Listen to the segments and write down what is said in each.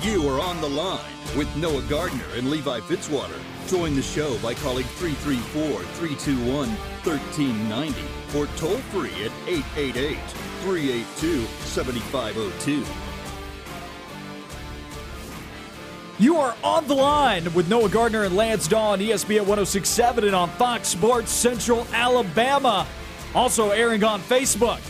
You are on the line with Noah Gardner and Levi Fitzwater. Join the show by calling 334 321 1390 or toll free at 888 382 7502. You are on the line with Noah Gardner and Lance Dawe on ESPN 1067 and on Fox Sports Central Alabama. Also airing on Facebook.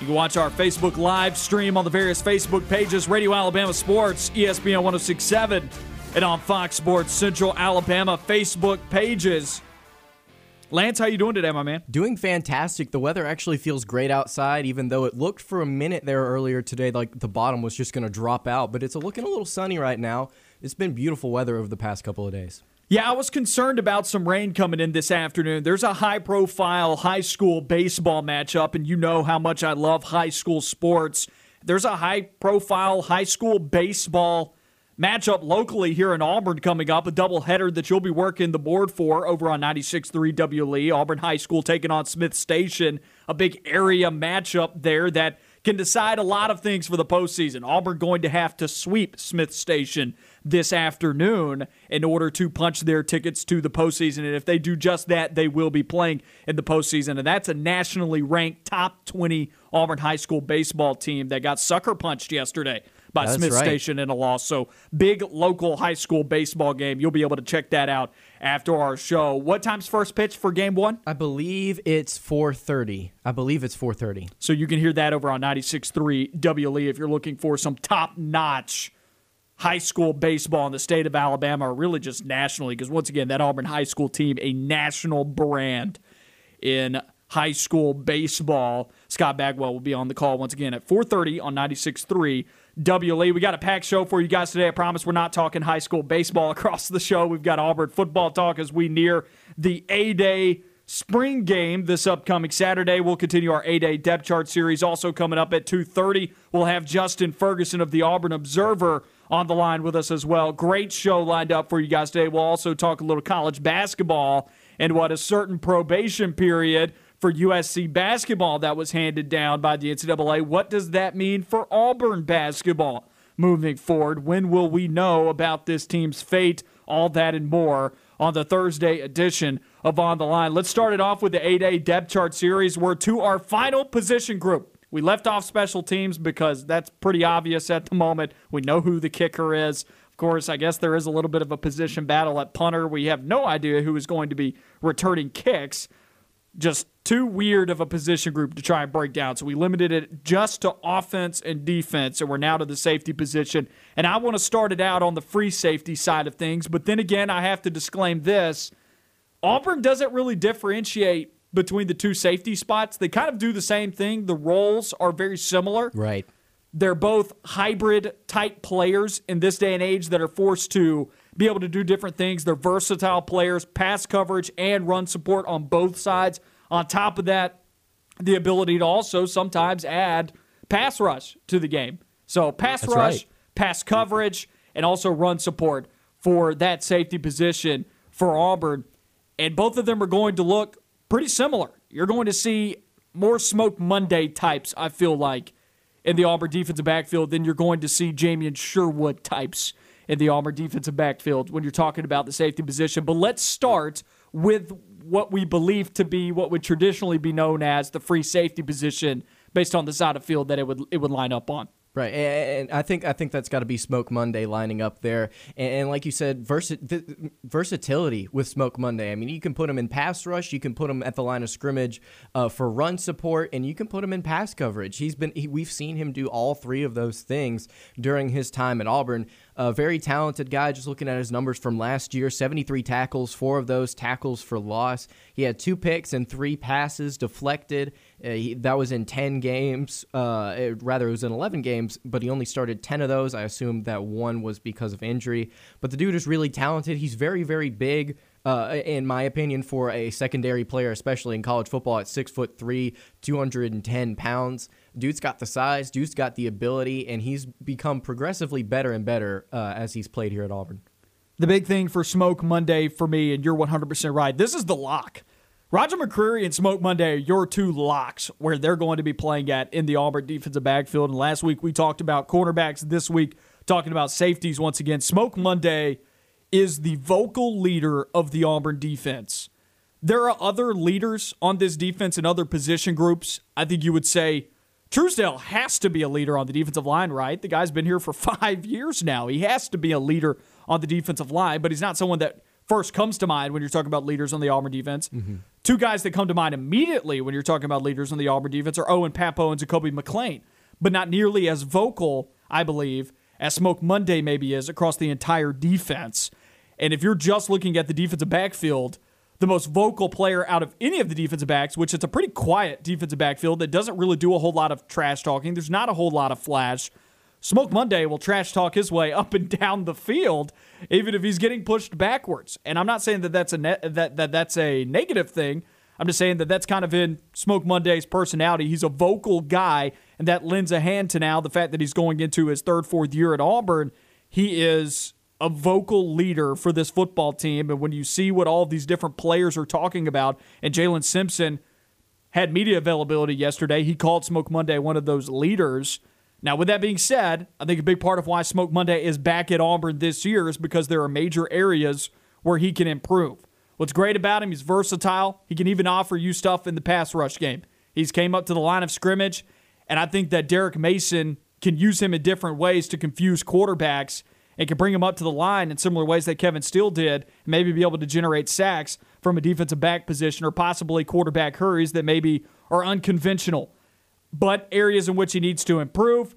You can watch our Facebook live stream on the various Facebook pages Radio Alabama Sports, ESPN 1067, and on Fox Sports Central Alabama Facebook pages. Lance, how you doing today, my man? Doing fantastic. The weather actually feels great outside, even though it looked for a minute there earlier today like the bottom was just going to drop out. But it's looking a little sunny right now. It's been beautiful weather over the past couple of days. Yeah, I was concerned about some rain coming in this afternoon. There's a high profile high school baseball matchup, and you know how much I love high school sports. There's a high profile high school baseball matchup locally here in Auburn coming up, a doubleheader that you'll be working the board for over on 96.3 WLE. Auburn High School taking on Smith Station, a big area matchup there that can decide a lot of things for the postseason. Auburn going to have to sweep Smith Station this afternoon in order to punch their tickets to the postseason. And if they do just that, they will be playing in the postseason. And that's a nationally ranked top 20 Auburn High School baseball team that got sucker punched yesterday by That's Smith right. Station in a loss. So big local high school baseball game. You'll be able to check that out after our show. What time's first pitch for game one? I believe it's 4:30. I believe it's 4:30. So you can hear that over on 96.3 WLE if you're looking for some top notch high school baseball in the state of Alabama or really just nationally. Because once again, that Auburn High School team, a national brand in high school baseball. Scott Bagwell will be on the call once again at 4:30 on 96.3 WLE. We got a packed show for you guys today. I promise we're not talking high school baseball across the show. We've got Auburn football talk as we near the A-Day spring game this upcoming Saturday. We'll continue our A-Day depth chart series. Also coming up at 2:30, we'll have Justin Ferguson of the Auburn Observer on the line with us as well. Great show lined up for you guys today. We'll also talk a little college basketball and what a certain probation period for USC basketball that was handed down by the NCAA. What does that mean for Auburn basketball moving forward? When will we know about this team's fate? All that and more on the Thursday edition of On the Line. Let's start it off with the A-Day depth chart series. We're to our final position group. We left off special teams because that's pretty obvious at the moment. We know who the kicker is. Of course, I guess there is a little bit of a position battle at punter. We have no idea who is going to be returning kicks just too weird of a position group to try and break down. So we limited it just to offense and defense, and we're now to the safety position. And I want to start it out on the free safety side of things, but then again, I have to disclaim this. Auburn doesn't really differentiate between the two safety spots. They kind of do the same thing. The roles are very similar. Right. They're both hybrid type players in this day and age that are forced to be able to do different things. They're versatile players, pass coverage and run support on both sides. On top of that, the ability to also sometimes add pass rush to the game. So pass That's rush, right. pass coverage, and also run support for that safety position for Auburn. And both of them are going to look pretty similar. You're going to see more Smoke Monday types, I feel like, in the Auburn defensive backfield than you're going to see Jamien Sherwood types in the Auburn defensive backfield when you're talking about the safety position. But let's start with what we believe to be what would traditionally be known as the free safety position based on the side of field that it would it would line up on. Right, and I think I think that's got to be Smoke Monday lining up there, and, like you said, versi- versatility with Smoke Monday. I mean, you can put him in pass rush, you can put him at the line of scrimmage uh, for run support, and you can put him in pass coverage. He's been he, we've seen him do all three of those things during his time at Auburn. A very talented guy. Just looking at his numbers from last year, 73 tackles, four of those tackles for loss. He had two picks and three passes deflected. Uh, he, that was in 10 games. Uh, it- rather, it was in 11 games, but he only started 10 of those. I assume that one was because of injury. But the dude is really talented. He's very, very big. Uh, in my opinion, for a secondary player, especially in college football, at six foot three, 210 pounds, dude's got the size, dude's got the ability, and he's become progressively better and better uh, as he's played here at Auburn. The big thing for Smoke Monday for me, and you're 100% right, this is the lock. Roger McCreary and Smoke Monday are your two locks where they're going to be playing at in the Auburn defensive backfield. And last week we talked about cornerbacks. This week, talking about safeties once again. Smoke Monday is the vocal leader of the Auburn defense. There are other leaders on this defense in other position groups. I think you would say Truesdell has to be a leader on the defensive line, right? The guy's been here for five years now. He has to be a leader on the defensive line, but he's not someone that first comes to mind when you're talking about leaders on the Auburn defense. Mm-hmm. Two guys that come to mind immediately when you're talking about leaders on the Auburn defense are Owen Pappoe and Zakoby McClain, but not nearly as vocal, I believe, as Smoke Monday maybe is across the entire defense. And if you're just looking at the defensive backfield, the most vocal player out of any of the defensive backs, which it's a pretty quiet defensive backfield that doesn't really do a whole lot of trash talking. There's not a whole lot of flash. Smoke Monday will trash talk his way up and down the field, even if he's getting pushed backwards. And I'm not saying that that's a ne- that, that that's a negative thing. I'm just saying that that's kind of in Smoke Monday's personality. He's a vocal guy, and that lends a hand to now the fact that he's going into his third, fourth year at Auburn. He is a vocal leader for this football team. And when you see what all these different players are talking about, and Jalen Simpson had media availability yesterday, he called Smoke Monday one of those leaders. Now, with that being said, I think a big part of why Smoke Monday is back at Auburn this year is because there are major areas where he can improve. What's great about him, he's versatile. He can even offer you stuff in the pass rush game. He's came up to the line of scrimmage, and I think that Derek Mason can use him in different ways to confuse quarterbacks and can bring him up to the line in similar ways that Kevin Steele did, and maybe be able to generate sacks from a defensive back position or possibly quarterback hurries that maybe are unconventional. But areas in which he needs to improve,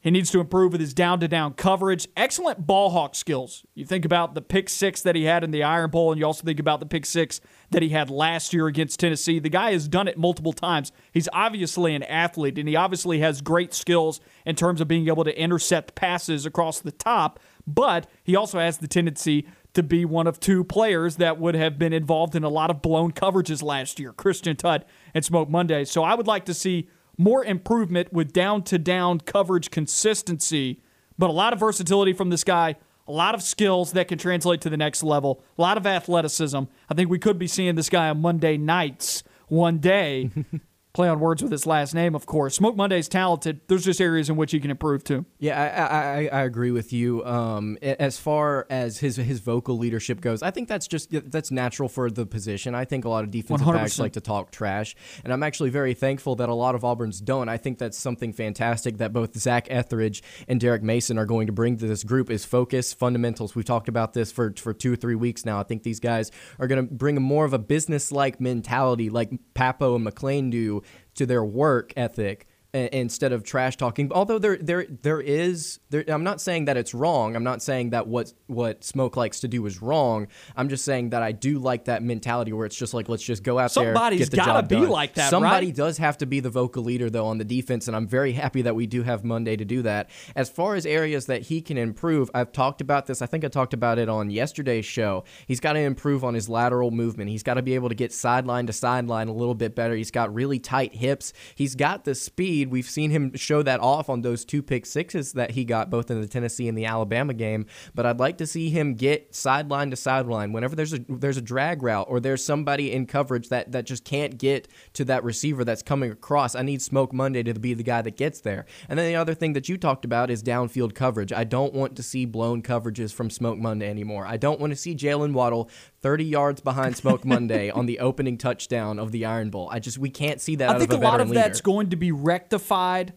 he needs to improve with his down to down coverage. Excellent ball hawk skills. You think about the pick six that he had in the Iron Bowl, and you also think about the pick six that he had last year against Tennessee. The guy has done it multiple times. He's obviously an athlete, and he obviously has great skills in terms of being able to intercept passes across the top, but he also has the tendency to be one of two players that would have been involved in a lot of blown coverages last year Christian Tutt and Smoke Monday. So I would like to see more improvement with down to down coverage consistency, but a lot of versatility from this guy, a lot of skills that can translate to the next level, a lot of athleticism. I think we could be seeing this guy on Monday nights one day. play on words with his last name, of course. Smoke Monday's talented. There's just areas in which he can improve too. Yeah, I I, I agree with you. Um, as far as his his vocal leadership goes, I think that's just that's natural for the position. I think a lot of defensive 100%. backs like to talk trash, and I'm actually very thankful that a lot of Auburn's don't. I think that's something fantastic that both Zac Etheridge and Derek Mason are going to bring to this group is focus, fundamentals. We've talked about this for for two or three weeks now. I think these guys are going to bring more of a business like mentality, like Pappoe and McClain do to their work ethic instead of trash talking. Although there there there is there, I'm not saying that it's wrong. I'm not saying that what what Smoke likes to do is wrong. I'm just saying that I do like that mentality where it's just like let's just go out Somebody's there. Somebody's got to be done. like that. Somebody right? does have to be the vocal leader though on the defense, and I'm very happy that we do have Monday to do that. As far as areas that he can improve, I've talked about this. I think I talked about it on yesterday's show. He's got to improve on his lateral movement. He's got to be able to get sideline to sideline a little bit better. He's got really tight hips. He's got the speed. We've seen him show that off on those two pick sixes that he got both in the Tennessee and the Alabama game. But I'd like to see him get sideline to sideline whenever there's a there's a drag route or there's somebody in coverage that that just can't get to that receiver that's coming across. I need Smoke Monday to be the guy that gets there. And then the other thing that you talked about is downfield coverage. I don't want to see blown coverages from Smoke Monday anymore. I don't want to see Jaylen Waddle 30 yards behind Smoke Monday on the opening touchdown of the Iron Bowl. I just we can't see that. I think a, a lot of leader. that's going to be rectified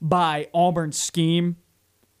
by Auburn's scheme.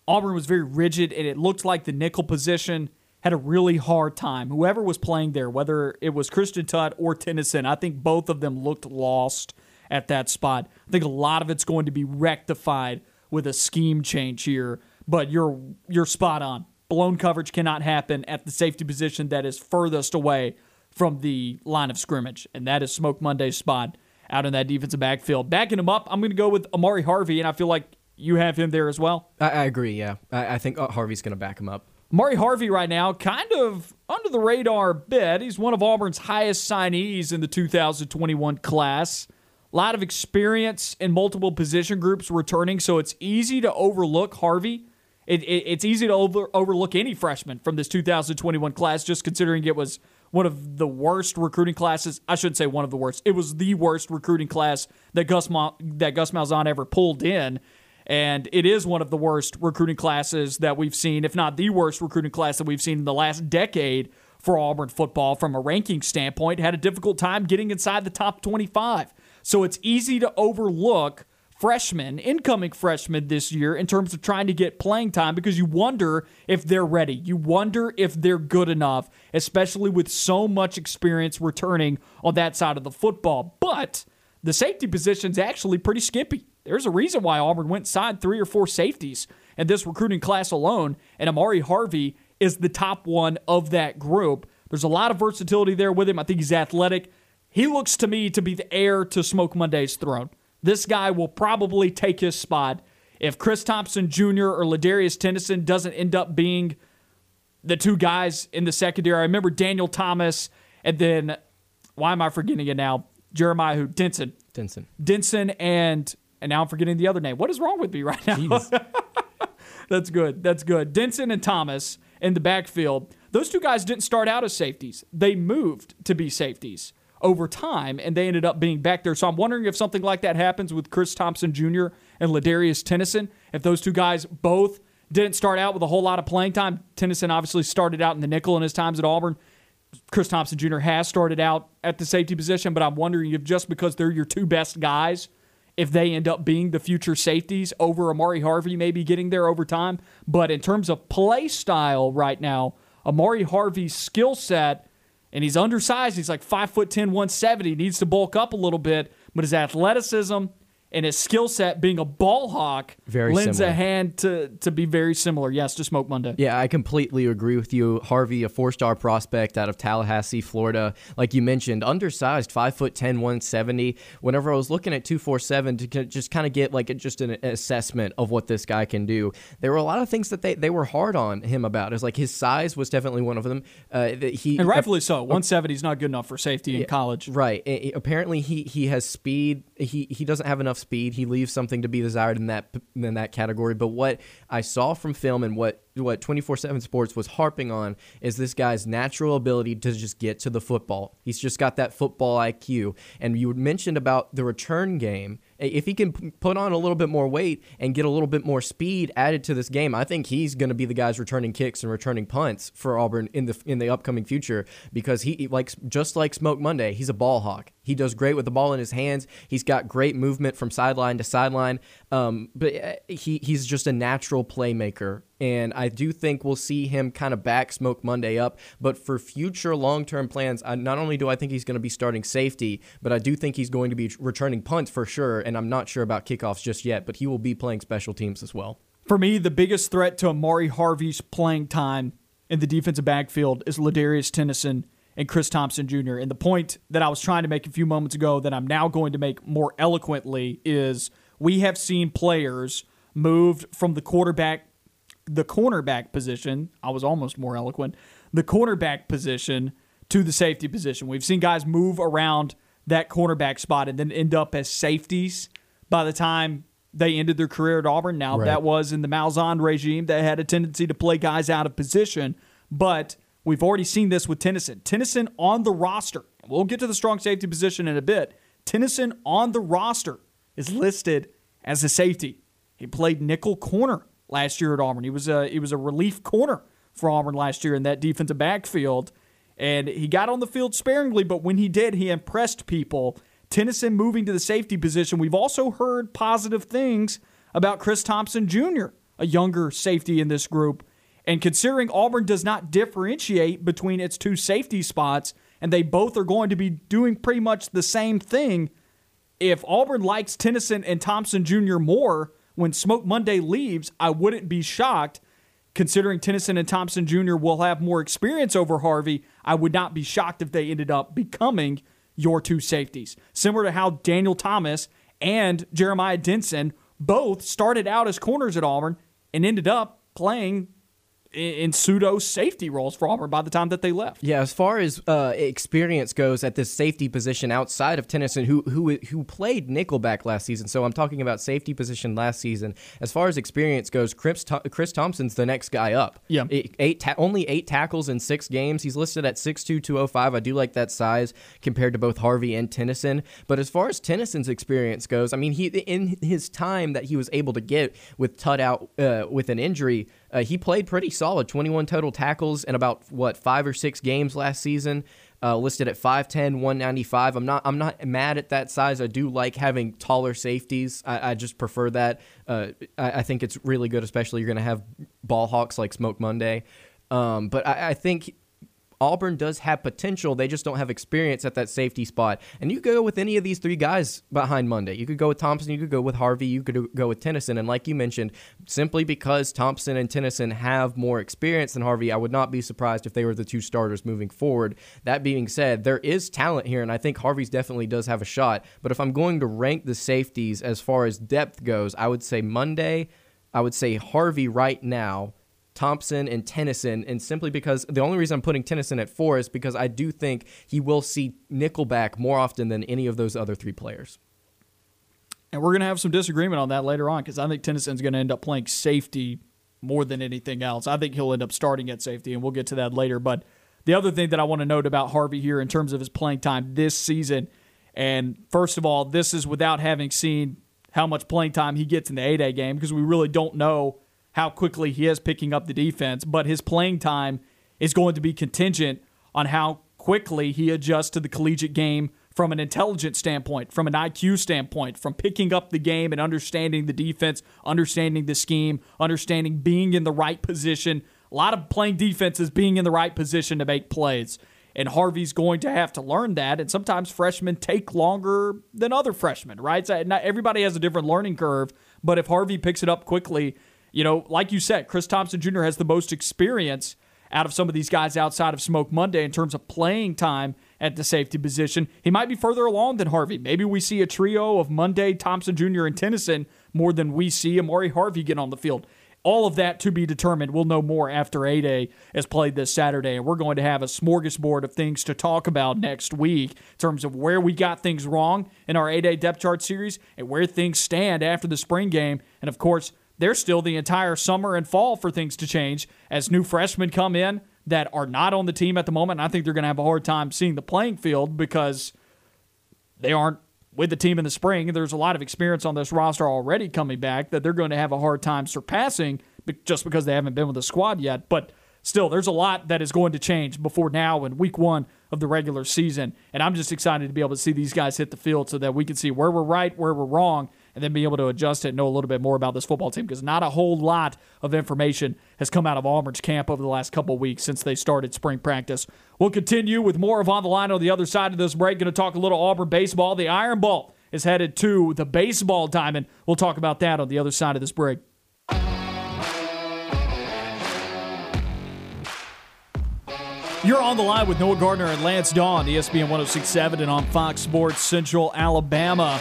Auburn was very rigid, and it looked like the nickel position had a really hard time. Whoever was playing there, whether it was Christian Tutt or Tennison, I think both of them looked lost at that spot. I think a lot of it's going to be rectified with a scheme change here. But you're you're spot on. Blown coverage cannot happen at the safety position that is furthest away from the line of scrimmage, and that is Smoke Monday's spot out in that defensive backfield. Backing him up, I'm going to go with Amari Harvey, and I feel like you have him there as well. I, I agree. Yeah, I, I think uh, Harvey's going to back him up. Mari Harvey right now, kind of under the radar bit. He's one of Auburn's highest signees in the 2021 class. A lot of experience in multiple position groups returning, so it's easy to overlook Harvey. It, it, it's easy to over, overlook any freshman from this 2021 class, just considering it was one of the worst recruiting classes. I shouldn't say one of the worst. It was the worst recruiting class that Gus Ma, that Gus Malzahn ever pulled in. And it is one of the worst recruiting classes that we've seen, if not the worst recruiting class that we've seen in the last decade for Auburn football from a ranking standpoint. Had a difficult time getting inside the top 25. So it's easy to overlook freshmen, incoming freshmen this year, in terms of trying to get playing time because you wonder if they're ready. You wonder if they're good enough, especially with so much experience returning on that side of the football. But the safety position's actually pretty skimpy. There's a reason why Auburn went signed three or four safeties in this recruiting class alone, and Amari Harvey is the top one of that group. There's a lot of versatility there with him. I think he's athletic. He looks to me to be the heir to Smoke Monday's throne. This guy will probably take his spot if Chris Thompson Jr. or Ladarius Tennison doesn't end up being the two guys in the secondary. I remember Daniel Thomas and then why am I forgetting it now? Jeremiah who Dinson. Dinson. Dinson and and now I'm forgetting the other name. What is wrong with me right now? That's good. That's good. Dinson and Thomas in the backfield. Those two guys didn't start out as safeties. They moved to be safeties over time, and they ended up being back there. So I'm wondering if something like that happens with Chris Thompson Jr. and Ladarius Tennison. If those two guys both didn't start out with a whole lot of playing time. Tennison obviously started out in the nickel in his times at Auburn. Chris Thompson Jr. has started out at the safety position, but I'm wondering if just because they're your two best guys – if they end up being the future safeties over Amari Harvey, maybe getting there over time. But in terms of play style right now, Amari Harvey's skill set, and he's undersized, he's like 5 foot 10, 170, needs to bulk up a little bit, but his athleticism and his skill set being a ball hawk very lends similar. a hand to, to be very similar. Yes, to Smoke Monday. Yeah, I completely agree with you. Harvey, a four star prospect out of Tallahassee, Florida. Like you mentioned, undersized, 5'10, 170. Whenever I was looking at 247 to just kind of get like just an assessment of what this guy can do, there were a lot of things that they, they were hard on him about. It's like his size was definitely one of them. Uh, he And rightfully so. 170 is not good enough for safety in college. Right. Apparently, he he has speed. He he doesn't have enough speed. He leaves something to be desired in that in that category. But what I saw from film and what what 24/7 Sports was harping on is this guy's natural ability to just get to the football. He's just got that football IQ. And you mentioned about the return game. If he can put on a little bit more weight and get a little bit more speed added to this game, I think he's going to be the guys returning kicks and returning punts for Auburn in the in the upcoming future because he like just like Smoke Monday, he's a ball hawk. He does great with the ball in his hands. He's got great movement from sideline to sideline. Um, but uh, he he's just a natural playmaker and I do think we'll see him kind of back Smoke Monday up. But for future long term plans, I, not only do I think he's going to be starting safety, but I do think he's going to be returning punts for sure. And I'm not sure about kickoffs just yet, but he will be playing special teams as well. For me, the biggest threat to Amari Harvey's playing time in the defensive backfield is Ladarius Tennison and Chris Thompson Jr. And the point that I was trying to make a few moments ago that I'm now going to make more eloquently is we have seen players moved from the quarterback the cornerback position. I was almost more eloquent. The cornerback position to the safety position. We've seen guys move around that cornerback spot and then end up as safeties by the time they ended their career at Auburn. Now, Right. that was in the Malzahn regime that had a tendency to play guys out of position, but we've already seen this with Tennison. Tennison on the roster. We'll get to the strong safety position in a bit. Tennison on the roster is listed as a safety. He played nickel corner last year at Auburn. He was a he was a relief corner for Auburn last year in that defensive backfield, and he got on the field sparingly. But when he did, he impressed people. Tennison moving to the safety position. We've also heard positive things about Chris Thompson Jr., a younger safety in this group. And considering Auburn does not differentiate between its two safety spots, and they both are going to be doing pretty much the same thing, if Auburn likes Tennison and Thompson Jr. more when Smoke Monday leaves, I wouldn't be shocked. Considering Tennison and Thompson Jr. will have more experience over Harvey, I would not be shocked if they ended up becoming your two safeties. Similar to how Daniel Thomas and Jeremiah Dinson both started out as corners at Auburn and ended up playing in pseudo safety roles for Auburn by the time that they left. Yeah, as far as uh, experience goes at this safety position outside of Tennison, who who who played nickelback last season, so I'm talking about safety position last season. As far as experience goes, Chris, Chris Thompson's the next guy up. Yeah, eight, ta- only eight tackles in six games. He's listed at 6'2", 205. I do like that size compared to both Harvey and Tennison. But as far as Tennison's experience goes, I mean, he in his time that he was able to get with Tutt out uh, with an injury uh, he played pretty solid 21 total tackles in about, what, five or six games last season. Uh, listed at 5'10, 195. I'm not I'm not mad at that size. I do like having taller safeties. I, I just prefer that. Uh, I, I, think it's really good, especially you're going to have ball hawks like Smoke Monday. Um, but I, I think Auburn does have potential. They just don't have experience at that safety spot. And you could go with any of these three guys behind Monday. You could go with Thompson. You could go with Harvey. You could go with Tennison. And like you mentioned, simply because Thompson and Tennison have more experience than Harvey, I would not be surprised if they were the two starters moving forward. That being said, there is talent here, and I think Harvey's definitely does have a shot. But if I'm going to rank the safeties as far as depth goes, I would say Monday. I would say Harvey right now Thompson and Tennison, and simply because the only reason I'm putting Tennison at four is because I do think he will see Nickelback more often than any of those other three players. And we're going to have some disagreement on that later on because I think Tennison's going to end up playing safety more than anything else. I think he'll end up starting at safety, and we'll get to that later. But the other thing that I want to note about Harvey here in terms of his playing time this season, and first of all, this is without having seen how much playing time he gets in the A-Day game because we really don't know how quickly he is picking up the defense, but his playing time is going to be contingent on how quickly he adjusts to the collegiate game from an intelligence standpoint, from an IQ standpoint, from picking up the game and understanding the defense, understanding the scheme, understanding being in the right position. A lot of playing defense is being in the right position to make plays. And Harvey's going to have to learn that. And sometimes freshmen take longer than other freshmen, right? So not everybody has a different learning curve. But if Harvey picks it up quickly, you know, like you said, Chris Thompson Jr. has the most experience out of some of these guys outside of Smoke Monday in terms of playing time at the safety position. He might be further along than Harvey. Maybe we see a trio of Monday, Thompson Jr., and Tennison more than we see Amari Harvey get on the field. All of that to be determined. We'll know more after A Day is played this Saturday, and we're going to have a smorgasbord of things to talk about next week in terms of where we got things wrong in our A Day depth chart series and where things stand after the spring game. And of course, there's still the entire summer and fall for things to change as new freshmen come in that are not on the team at the moment. I think they're going to have a hard time seeing the playing field because they aren't with the team in the spring. There's a lot of experience on this roster already coming back that they're going to have a hard time surpassing just because they haven't been with the squad yet. But still, there's a lot that is going to change before now and week one of the regular season. And I'm just excited to be able to see these guys hit the field so that we can see where we're right, where we're wrong, and then be able to adjust it and know a little bit more about this football team because not a whole lot of information has come out of Auburn's camp over the last couple weeks since they started spring practice. We'll continue with more of On the Line on the other side of this break. Going to talk a little Auburn baseball. The Iron Bowl is headed to the baseball diamond. We'll talk about that on the other side of this break. You're on the line with Noah Gardner and Lance Dawe, ESPN 1067 and on Fox Sports Central Alabama.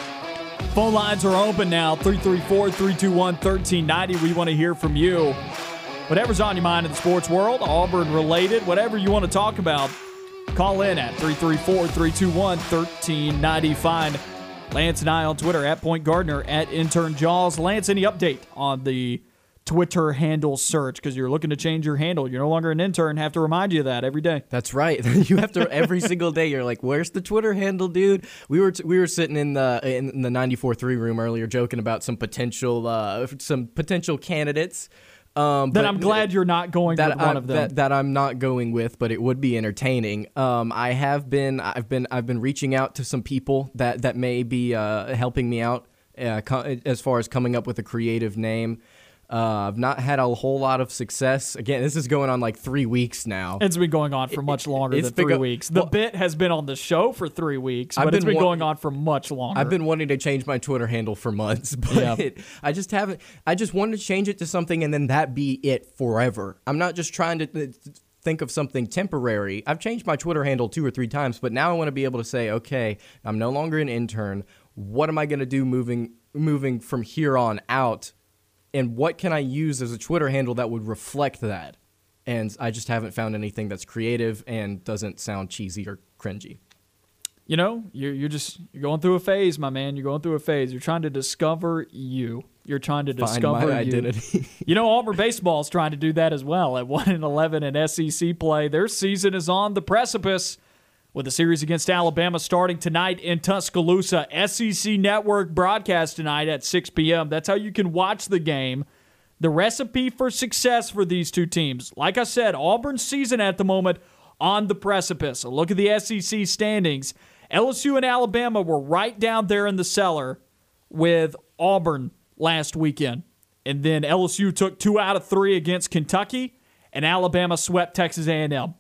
Phone lines are open now 334 321 1390. We want to hear from you. Whatever's on your mind in the sports world, Auburn related, whatever you want to talk about, call in at 334 321 1390. Find Lance and I on Twitter at Point Gardner at Intern Jaws. Lance, any update on the Twitter handle search because you're looking to change your handle. You're no longer an intern. Have to remind you of that every day. That's right. you have to every single day. You're like, "Where's the Twitter handle, dude?" We were t- we were sitting in the in the 94.3 room earlier, joking about some potential uh, some potential candidates. Um, that I'm glad you're not going that with one of them. That, that, I'm not going with, but it would be entertaining. Um, I have been I've been I've been reaching out to some people that that may be uh, helping me out uh, co- as far as coming up with a creative name. Uh, I've not had a whole lot of success. Again, this is going on like three weeks now. It's been going on for much longer than three go- weeks. The well, bit has been on the show for three weeks, but been it's been wa- going on for much longer. I've been wanting to change my Twitter handle for months, but yeah. I just haven't. I just wanted to change it to something and then that be it forever. I'm not just trying to uh, think of something temporary. I've changed my Twitter handle two or three times, but now I want to be able to say, okay, I'm no longer an intern. What am I going to do moving moving from here on out? And what can I use as a Twitter handle that would reflect that? and I just haven't found anything that's creative and doesn't sound cheesy or cringy. You know, you're you're just you're going through a phase, my man. You're going through a phase. You're trying to discover you. You're trying to Find discover my you. identity. You know, Auburn baseball is trying to do that as well. At one and eleven in SEC play, their season is on the precipice. With a series against Alabama starting tonight in Tuscaloosa, SEC Network broadcast tonight at 6 p.m. That's how you can watch the game. The recipe for success for these two teams, like I said, Auburn's season at the moment on the precipice. A look at the SEC standings. LSU and Alabama were right down there in the cellar with Auburn last weekend. And then LSU took two out of three against Kentucky, and Alabama swept Texas A&M.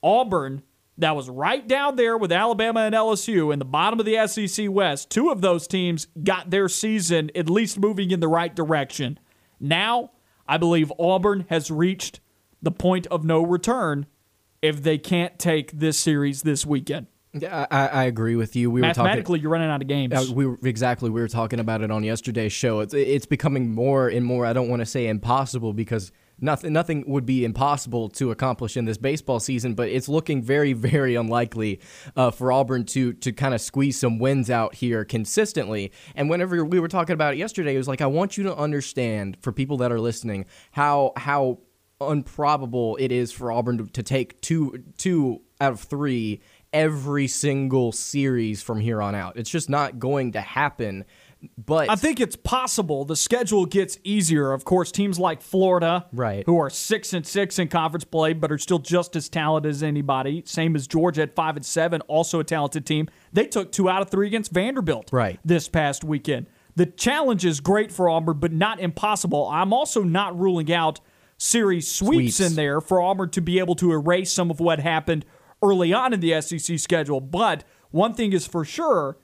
Auburn, that was right down there with Alabama and LSU in the bottom of the SEC West. Two of those teams got their season at least moving in the right direction. Now, I believe Auburn has reached the point of no return if they can't take this series this weekend. Yeah, I, I agree with you. We were talking. Mathematically, you're running out of games. Uh, we were, exactly. We were talking about it on yesterday's show. It's it's becoming more and more. I don't want to say impossible because nothing nothing would be impossible to accomplish in this baseball season, but it's looking very very unlikely uh, for Auburn to to kind of squeeze some wins out here consistently. And whenever we were talking about it yesterday, it was like I want you to understand for people that are listening how how improbable it is for Auburn to, to take two two out of three every single series from here on out. It's just not going to happen. But I think it's possible. The schedule gets easier. Of course, teams like Florida, Right. who are six and six in conference play, but are still just as talented as anybody. Same as Georgia at five and seven, also a talented team. They took two out of three against Vanderbilt Right. this past weekend. The challenge is great for Auburn, but not impossible. I'm also not ruling out series sweeps, Sweeps. in there for Auburn to be able to erase some of what happened early on in the SEC schedule. But one thing is for sure,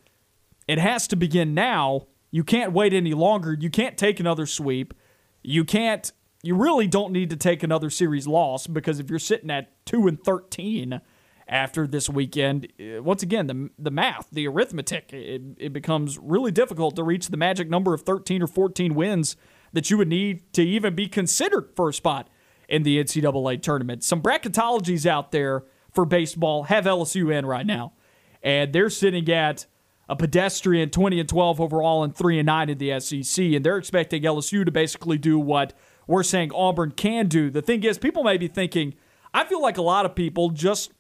it has to begin now. You can't wait any longer. You can't take another sweep. You can't. You really don't need to take another series loss because if you're sitting at two and thirteen after this weekend, eh, once again the the math, the arithmetic, it, it becomes really difficult to reach the magic number of thirteen or fourteen wins that you would need to even be considered for a spot in the NCAA tournament. Some bracketologies out there for baseball have LSU in right now, and they're sitting at a pedestrian 20 and 12 overall and 3 and 9 in the SEC and they're expecting LSU to basically do what we're saying Auburn can do. The thing is people may be thinking I feel like a lot of people just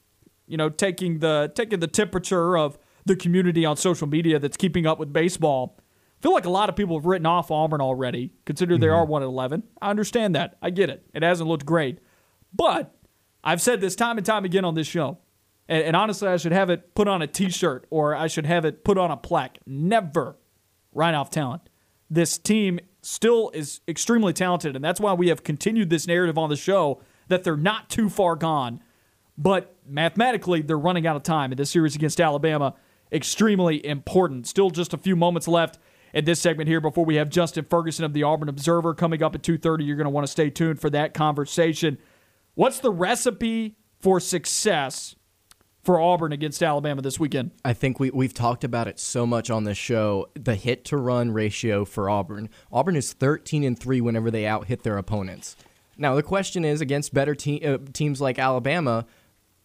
you know taking the taking the temperature of the community on social media that's keeping up with baseball. I feel like a lot of people have written off Auburn already, considering they mm-hmm. are 1 and 11. I understand that. I get it. It hasn't looked great. But I've said this time and time again on this show. And, and honestly, I should have it put on a t shirt or I should have it put on a plaque. Never write off talent. This team still is extremely talented. And that's why we have continued this narrative on the show that they're not too far gone. But mathematically, they're running out of time. And this series against Alabama, extremely important. Still just a few moments left in this segment here before we have Justin Ferguson of the Auburn Observer coming up at 2.30. You're going to want to stay tuned for that conversation. What's the recipe for success for Auburn against Alabama this weekend? I think we, we've talked about it so much on this show. The hit to run ratio for Auburn. Auburn is 13 and 3 whenever they out hit their opponents. Now, the question is against better te- uh, teams like Alabama,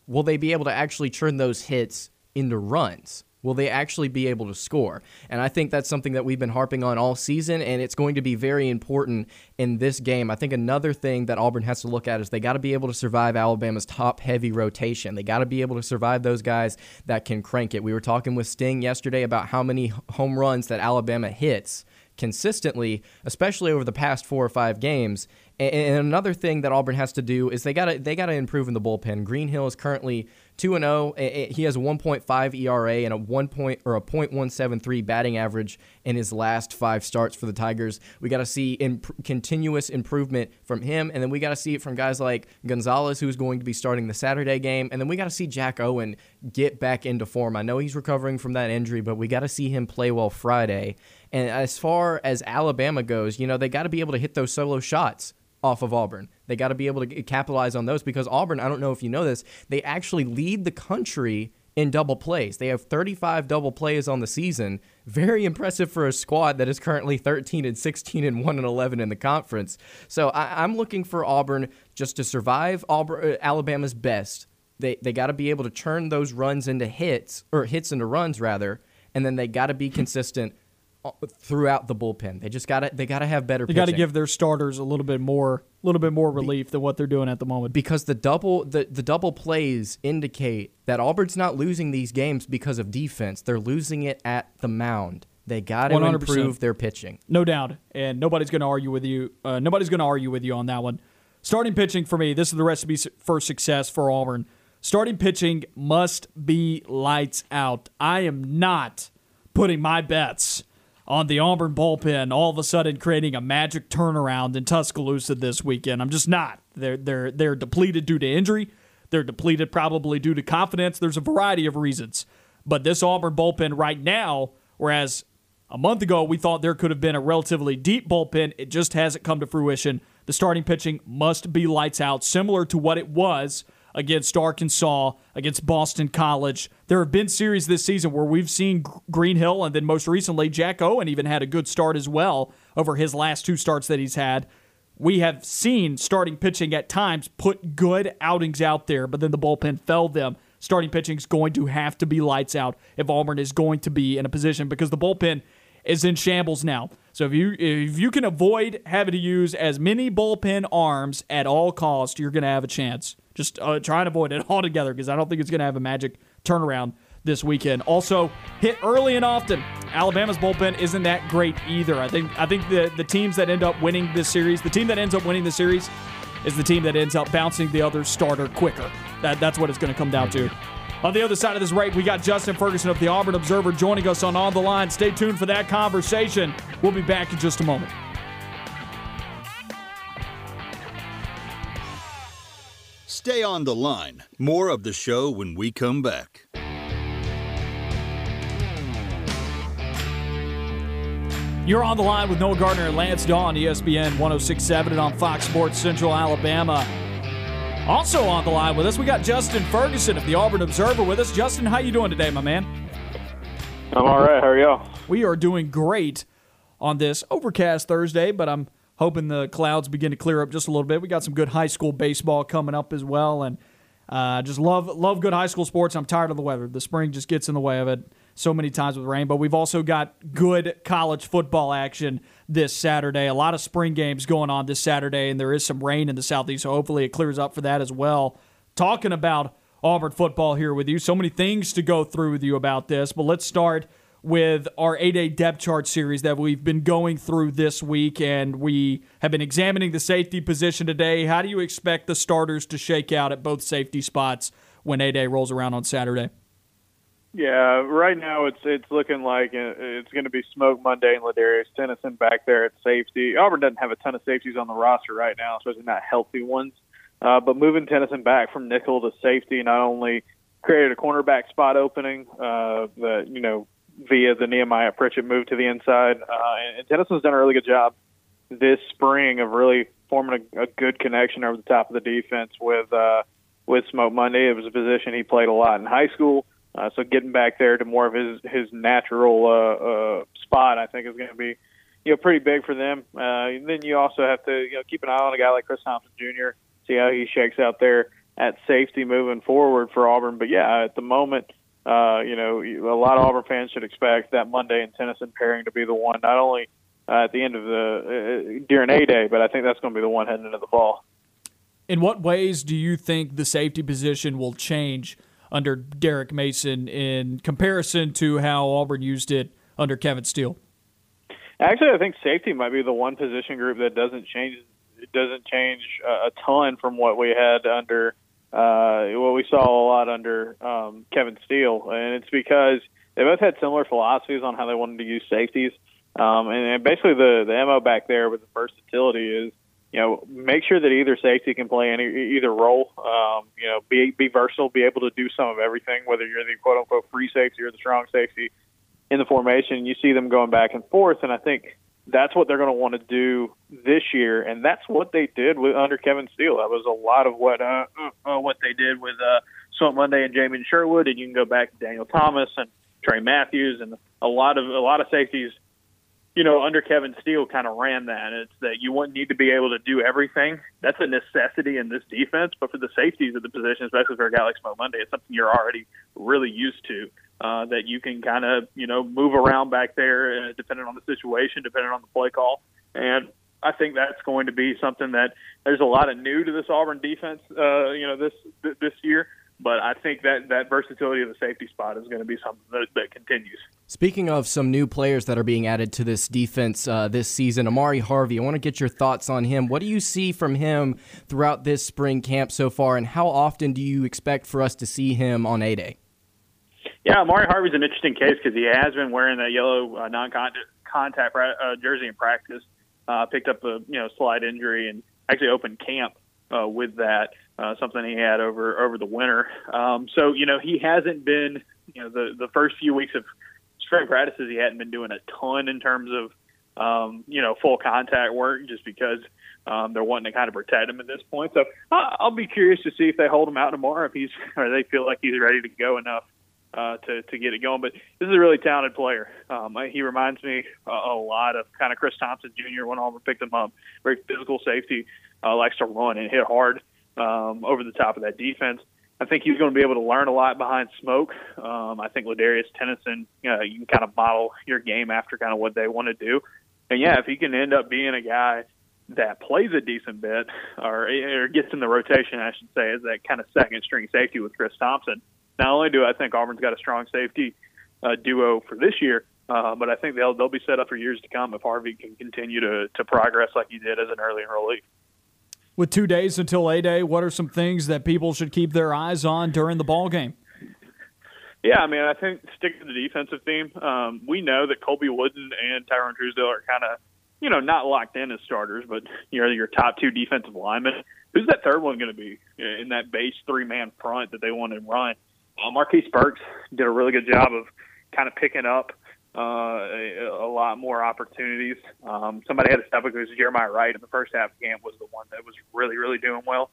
will they be able to actually turn those hits into runs? Will they actually be able to score? And I think that's something that we've been harping on all season, and it's going to be very important in this game. I think another thing that Auburn has to look at is they got to be able to survive Alabama's top heavy rotation. They got to be able to survive those guys that can crank it. We were talking with Sting yesterday about how many home runs that Alabama hits consistently, especially over the past four or five games. And another thing that Auburn has to do is they got to they got to improve in the bullpen. Greenhill is currently two and oh. zero. He has a 1.5 ERA and a one point or a .173 batting average in his last five starts for the Tigers. We got to see imp- continuous improvement from him, and then we got to see it from guys like Gonzalez, who's going to be starting the Saturday game, and then we got to see Jack Owen get back into form. I know he's recovering from that injury, but we got to see him play well Friday. And as far as Alabama goes, you know they got to be able to hit those solo shots off of Auburn. They got to be able to capitalize on those because Auburn, I don't know if you know this, they actually lead the country in double plays. They have 35 double plays on the season. Very impressive for a squad that is currently 13 and 16 and 1 and 11 in the conference. So I, am looking for Auburn just to survive Auburn, uh, Alabama's best. They they got to be able to turn those runs into hits or hits into runs rather, and then they got to be consistent throughout the bullpen. They just got to they got to have better. They got to give their starters a little bit more, a little bit more relief than what they're doing at the moment. Because the double the the double plays indicate that Auburn's not losing these games because of defense. They're losing it at the mound. They got to improve their pitching. No doubt, and nobody's going to argue with you. Uh, nobody's going to argue with you on that one. Starting pitching for me, this is the recipe for success for Auburn. Starting pitching must be lights out. I am not putting my bets on the Auburn bullpen all of a sudden creating a magic turnaround in Tuscaloosa this weekend. I'm just not. They're they're they're depleted due to injury. They're depleted probably due to confidence. There's a variety of reasons. But this Auburn bullpen right now, whereas a month ago we thought there could have been a relatively deep bullpen, it just hasn't come to fruition. The starting pitching must be lights out, similar to what it was against Arkansas, against Boston College. There have been series this season where we've seen Greenhill, and then most recently, Jack Owen even had a good start as well over his last two starts that he's had. We have seen starting pitching at times put good outings out there, but then the bullpen failed them. Starting pitching is going to have to be lights out if Auburn is going to be in a position because the bullpen is in shambles now. So if you if you can avoid having to use as many bullpen arms at all costs, you're going to have a chance. Just uh, try and avoid it altogether because I don't think it's going to have a magic turnaround this weekend. Also, hit early and often. Alabama's bullpen isn't that great either. I think I think the the teams that end up winning this series, the team that ends up winning the series, is the team that ends up bouncing the other starter quicker. That that's what it's going to come down to. On the other side of this break, we got Justin Ferguson of the Auburn Observer joining us on On the Line. Stay tuned for that conversation. We'll be back in just a moment. Stay on the line. More of the show when we come back. You're on the line with Noah Gardner and Lance Dawe on ESPN 1067 and on Fox Sports Central Alabama. Also on the line with us, we got Justin Ferguson of the Auburn Observer with us. Justin, how you doing today, my man? I'm all right. How are y'all? We are doing great on this overcast Thursday, but I'm hoping the clouds begin to clear up just a little bit. We got some good high school baseball coming up as well, and uh, just love love good high school sports. I'm tired of the weather. The spring just gets in the way of it so many times with rain. But we've also got good college football action this Saturday. A lot of spring games going on this Saturday, and there is some rain in the southeast, so hopefully it clears up for that as well. Talking about Auburn football here with you, so many things to go through with you about this, but let's start with our A-Day depth chart series that we've been going through this week, and we have been examining the safety position today. How do you expect the starters to shake out at both safety spots when A-Day rolls around on Saturday? Yeah, right now it's it's looking like it's going to be Smoke Monday and Ladarius Tennison back there at safety. Auburn doesn't have a ton of safeties on the roster right now, especially not healthy ones. Uh, but moving Tennison back from nickel to safety not only created a cornerback spot opening uh, that you know via the Nehemiah Pritchett move to the inside. Uh, and Tennison's done a really good job this spring of really forming a, a good connection over the top of the defense with uh, with Smoke Monday. It was a position he played a lot in high school. Uh, so getting back there to more of his his natural uh, uh, spot, I think, is going to be you know pretty big for them. Uh, and then you also have to you know keep an eye on a guy like Chris Thompson Jr. See how he shakes out there at safety moving forward for Auburn. But yeah, at the moment uh, you know, a lot of Auburn fans should expect that Monday and Tennison pairing to be the one, not only uh, at the end of the uh, during A Day, but I think that's going to be the one heading into the fall. In what ways do you think the safety position will change under Derek Mason in comparison to how Auburn used it under Kevin Steele? Actually, I think safety might be the one position group that doesn't change. It doesn't change a ton from what we had under uh, what we saw a lot under um, Kevin Steele, and it's because they both had similar philosophies on how they wanted to use safeties. Um, and, and basically, the the mo back there with the versatility is, you know, make sure that either safety can play any either role. Um, you know, be be versatile, be able to do some of everything. Whether you're the quote unquote free safety or the strong safety in the formation, you see them going back and forth. And I think that's what they're going to want to do this year, and that's what they did with under Kevin Steele. That was a lot of what uh, uh, uh, what they did with uh, Smoke Monday and Jamien Sherwood, and you can go back to Daniel Thomas and Tray Matthews and a lot of a lot of safeties you know, under Kevin Steele kind of ran that. It's that you wouldn't need to be able to do everything. That's a necessity in this defense. But for the safeties of the position, especially for a guy like Smoke Monday, it's something you're already really used to. Uh, that you can kind of, you know, move around back there uh, depending on the situation, depending on the play call. And I think that's going to be something that there's a lot of new to this Auburn defense, uh, you know, this this year. But I think that that versatility of the safety spot is going to be something that, that continues. Speaking of some new players that are being added to this defense uh, this season, Amari Harvey, I want to get your thoughts on him. What do you see from him throughout this spring camp so far, and how often do you expect for us to see him on A Day? Yeah, Ahmari Harvey's an interesting case because he has been wearing that yellow uh, non-contact uh, jersey in practice. Uh, picked up a you know slight injury and actually opened camp uh, with that. Uh, something he had over over the winter. Um, so you know he hasn't been you know the the first few weeks of spring practices he hadn't been doing a ton in terms of um, you know full contact work just because um, they're wanting to kind of protect him at this point. So I'll be curious to see if they hold him out tomorrow if he's or they feel like he's ready to go enough uh, to to get it going. But this is a really talented player. Um, he reminds me a, a lot of kind of Chris Thompson Jr. when Auburn picked him up. Very physical safety, uh, likes to run and hit hard um, over the top of that defense. I think he's going to be able to learn a lot behind Smoke. Um, I think Ladarius Tennison, you, know, you can kind of model your game after kind of what they want to do. And yeah, if he can end up being a guy that plays a decent bit or, or gets in the rotation, I should say, as that kind of second string safety with Chris Thompson. Not only do I think Auburn's got a strong safety uh, duo for this year, uh, but I think they'll they'll be set up for years to come if Harvey can continue to to progress like he did as an early enrollee. With two days until A Day, what are some things that people should keep their eyes on during the ball game? Yeah, I mean, I think stick to the defensive theme. Um, we know that Colby Wooden and Tyron Truesdell are kind of, you know, not locked in as starters, but you know, your top two defensive linemen. Who's that third one going to be in that base three man front that they want to run? Uh, Marquise Burks did a really good job of kind of picking up uh, a, a lot more opportunities. Um, somebody had to step up because Jeremiah Wright in the first half of camp was the one that was really, really doing well.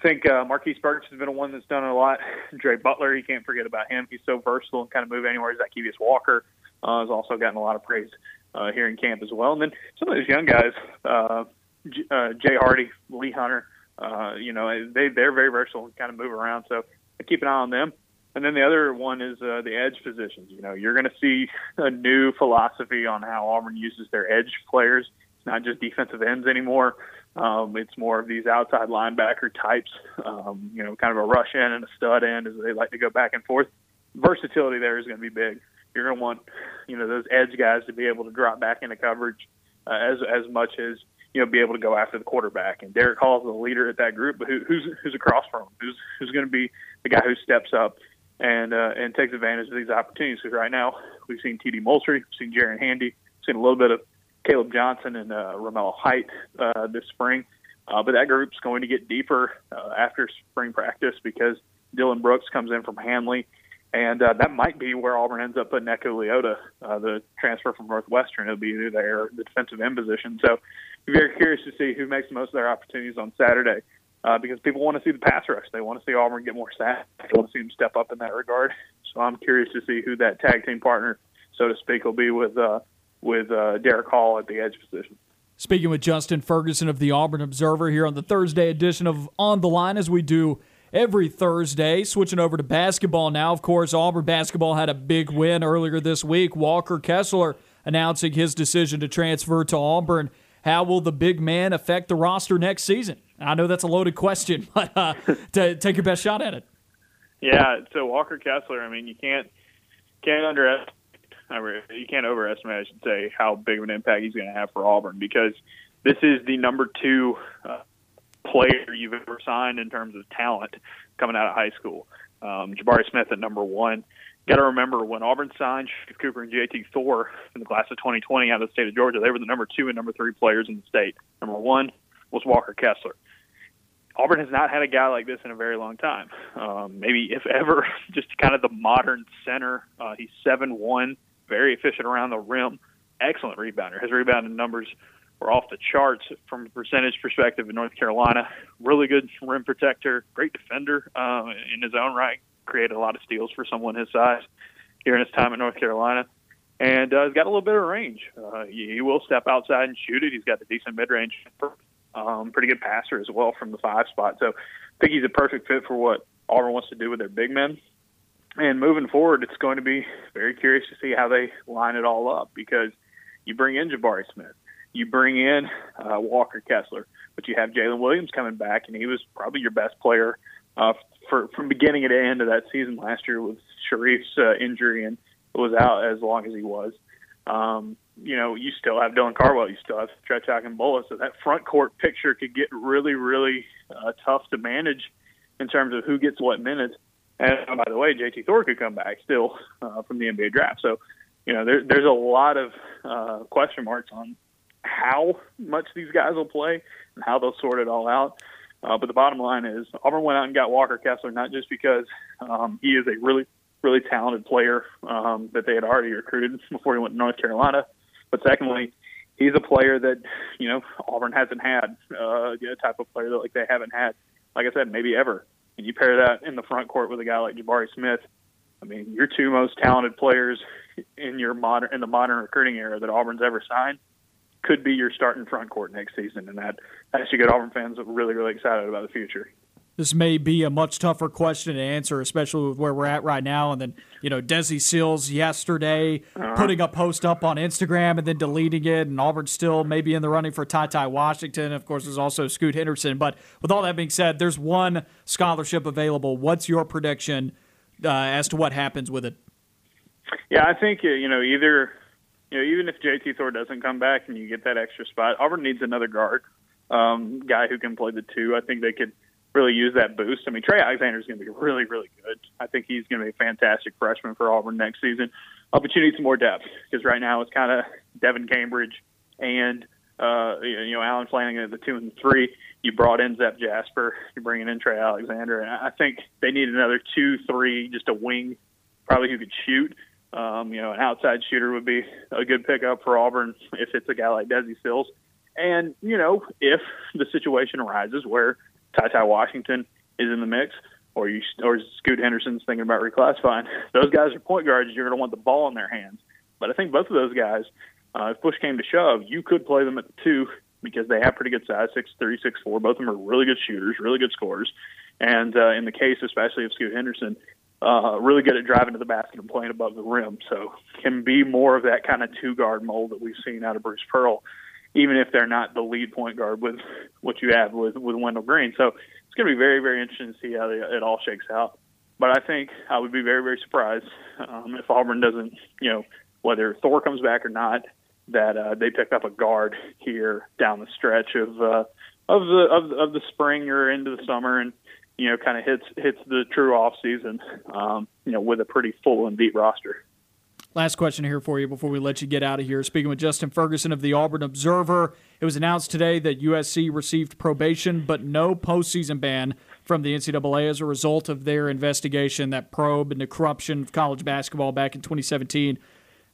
I think uh, Marquise Burks has been a one that's done a lot. Dre Butler, you can't forget about him. He's so versatile and kind of move anywhere. Zykeivous Walker uh, has also gotten a lot of praise uh, here in camp as well. And then some of those young guys, uh, J- uh, Jay Hardy, Lee Hunter, uh, you know, they they're very versatile and kind of move around. So I keep an eye on them. And then the other one is uh, the edge positions. You know, you're going to see a new philosophy on how Auburn uses their edge players. It's not just defensive ends anymore. Um, it's more of these outside linebacker types. Um, you know, kind of a rush in and a stud end, as they like to go back and forth. Versatility there is going to be big. You're going to want, you know, those edge guys to be able to drop back into coverage uh, as as much as you know, be able to go after the quarterback. And Derick Hall is the leader at that group, but who, who's who's across from him? Who's who's going to be the guy who steps up and uh, and takes advantage of these opportunities. Because right now we've seen T.D. Moultrie, we've seen Jaren Handy, seen a little bit of Caleb Johnson and uh, Romello Height uh, this spring. Uh, but that group's going to get deeper uh, after spring practice because Dylan Brooks comes in from Handley, and uh, that might be where Auburn ends up putting Eku Leota, uh, the transfer from Northwestern. It'll be either there the defensive end position. So, very curious to see who makes the most of their opportunities on Saturday uh, because people want to see the pass rush. They want to see Auburn get more sacks. They want to see them step up in that regard. So I'm curious to see who that tag team partner, so to speak, will be with uh, with uh, Derick Hall at the edge position. Speaking with Justin Ferguson of the Auburn Observer here on the Thursday edition of On the Line, as we do every Thursday. Switching over to basketball now. Of course, Auburn basketball had a big win earlier this week. Walker Kessler announcing his decision to transfer to Auburn. How will the big man affect the roster next season? I know that's a loaded question, but uh, to take your best shot at it. Yeah, so Walker Kessler. I mean, you can't can't underestimate. You can't overestimate, I should say, how big of an impact he's going to have for Auburn because this is the number two uh, player you've ever signed in terms of talent coming out of high school. Um, Jabari Smith at number one. Got to remember when Auburn signed Cooper and JT Thor in the class of 2020 out of the state of Georgia, they were the number two and number three players in the state. Number one was Walker Kessler. Auburn has not had a guy like this in a very long time. Um, maybe if ever, just kind of the modern center. Uh, he's seven one, very efficient around the rim, excellent rebounder. His rebounding numbers were off the charts from a percentage perspective in North Carolina. Really good rim protector, great defender uh, in his own right. Created a lot of steals for someone his size here in his time at North Carolina. And uh, he's got a little bit of range. Uh, he, he will step outside and shoot it. He's got a decent mid range, um, pretty good passer as well from the five spot. So I think he's a perfect fit for what Auburn wants to do with their big men. And moving forward, it's going to be very curious to see how they line it all up because you bring in Jabari Smith, you bring in uh, Walker Kessler, but you have Jaylin Williams coming back, and he was probably your best player uh, for from beginning to end of that season last year with Sharife's uh, injury and was out as long as he was. Um, you know, you still have Dylan Cardwell, you still have Stretch Akingbola, so that front court picture could get really, really uh, tough to manage in terms of who gets what minutes. And oh, by the way, JT Thor could come back still uh, from the NBA draft. So, you know, there, there's a lot of uh, question marks on how much these guys will play and how they'll sort it all out. Uh, but the bottom line is Auburn went out and got Walker Kessler not just because um, he is a really, really talented player um, that they had already recruited before he went to North Carolina, but secondly, he's a player that you know Auburn hasn't had uh, a type of player that like they haven't had, like I said, maybe ever. And you pair that in the front court with a guy like Jabari Smith. I mean, your two most talented players in your modern in the modern recruiting era that Auburn's ever signed could be your starting front court next season, and that that should get Auburn fans really, really excited about the future. This may be a much tougher question to answer, especially with where we're at right now. And then, you know, Desi Sills yesterday uh-huh. putting a post up on Instagram and then deleting it, and Auburn still maybe in the running for Ty Ty Washington. Of course, there's also Scoot Henderson. But with all that being said, there's one scholarship available. What's your prediction uh, as to what happens with it? Yeah, I think uh, you know either you know even if JT Thor doesn't come back and you get that extra spot, Auburn needs another guard um, guy who can play the two. I think they could really use that boost. I mean, Trey Alexander is going to be really, really good. I think he's going to be a fantastic freshman for Auburn next season. Uh, but you need some more depth because right now it's kind of Devin Cambridge and uh, you know Allen Flanigan at the two and three. You brought in Zep Jasper. You're bringing in Trey Alexander, and I think they need another two, three, just a wing, probably who could shoot. Um, you know, an outside shooter would be a good pickup for Auburn if it's a guy like Desi Sills. And you know, if the situation arises where Ty Ty Washington is in the mix, or you or Scoot Henderson's thinking about reclassifying, those guys are point guards. You're going to want the ball in their hands. But I think both of those guys, uh, if push came to shove, you could play them at the two because they have pretty good size, six three, six four. Both of them are really good shooters, really good scorers. And uh, in the case, especially of Scoot Henderson, uh, really good at driving to the basket and playing above the rim. So can be more of that kind of two guard mold that we've seen out of Bruce Pearl even if they're not the lead point guard with what you have with with Wendell Green. So it's going to be very very interesting to see how they, it all shakes out. But I think I would be very very surprised um, if Auburn doesn't, you know, whether Thor comes back or not, that uh, they pick up a guard here down the stretch of uh, of the of, of the spring or into the summer and you know kind of hits hits the true off season um, you know with a pretty full and deep roster. Last question here for you before we let you get out of here. Speaking with Justin Ferguson of the Auburn Observer, it was announced today that USC received probation but no postseason ban from the NCAA as a result of their investigation that probe into corruption of college basketball back in 2017.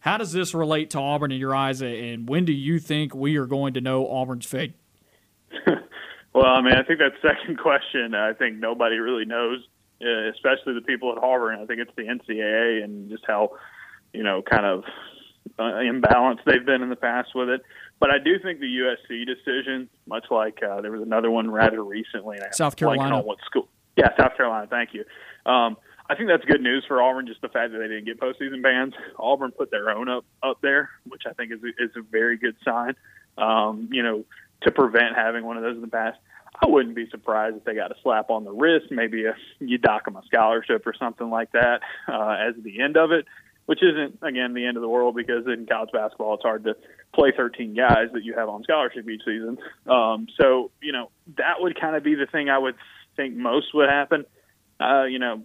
How does this relate to Auburn in your eyes, and when do you think we are going to know Auburn's fate? well, I mean, I think that second question, I think nobody really knows, uh, especially the people at Auburn. I think it's the NCAA and just how you know, kind of uh, imbalanced they've been in the past with it. But I do think the USC decision, much like uh, there was another one rather recently, South Carolina. On what school? Yeah, South Carolina. Thank you. Um, I think that's good news for Auburn. Just the fact that they didn't get postseason bans. Auburn put their own up up there, which I think is a, is a very good sign. Um, you know, to prevent having one of those in the past. I wouldn't be surprised if they got a slap on the wrist, maybe a, you dock them a scholarship or something like that uh, as the end of it which isn't again the end of the world because in college basketball it's hard to play 13 guys that you have on scholarship each season. Um, so you know that would kind of be the thing I would think most would happen. Uh, you know,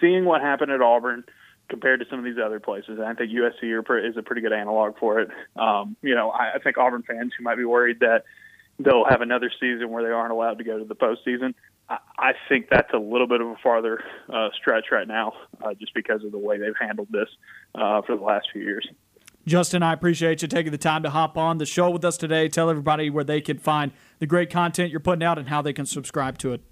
seeing what happened at Auburn compared to some of these other places, I think USC is a pretty good analog for it. Um, you know, I, I think Auburn fans who might be worried that they'll have another season where they aren't allowed to go to the postseason. I think that's a little bit of a farther uh, stretch right now, uh, just because of the way they've handled this uh, for the last few years. Justin, I appreciate you taking the time to hop on the show with us today. Tell everybody where they can find the great content you're putting out and how they can subscribe to it.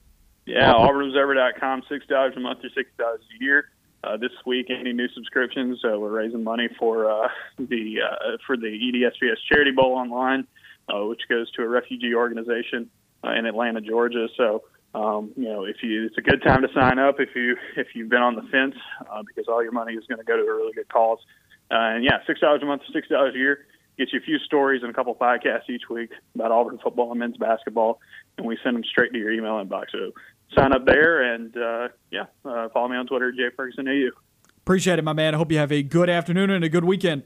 Yeah, auburnobserver.com, $6 a month or $6 a year. Uh, this week, any new subscriptions, uh, we're raising money for uh, the uh, for the EDSBS Charity Bowl online, uh, which goes to a refugee organization uh, in Atlanta, Georgia. So, um, you know, if you, it's a good time to sign up if you if you've been on the fence, uh, because all your money is going to go to a really good cause. Uh, and yeah, six dollars a month, six dollars a year gets you a few stories and a couple podcasts each week about Auburn football and men's basketball, and we send them straight to your email inbox. So sign up there, and uh, yeah, uh, follow me on Twitter, Jay Ferguson AU. Appreciate it, my man. I hope you have a good afternoon and a good weekend.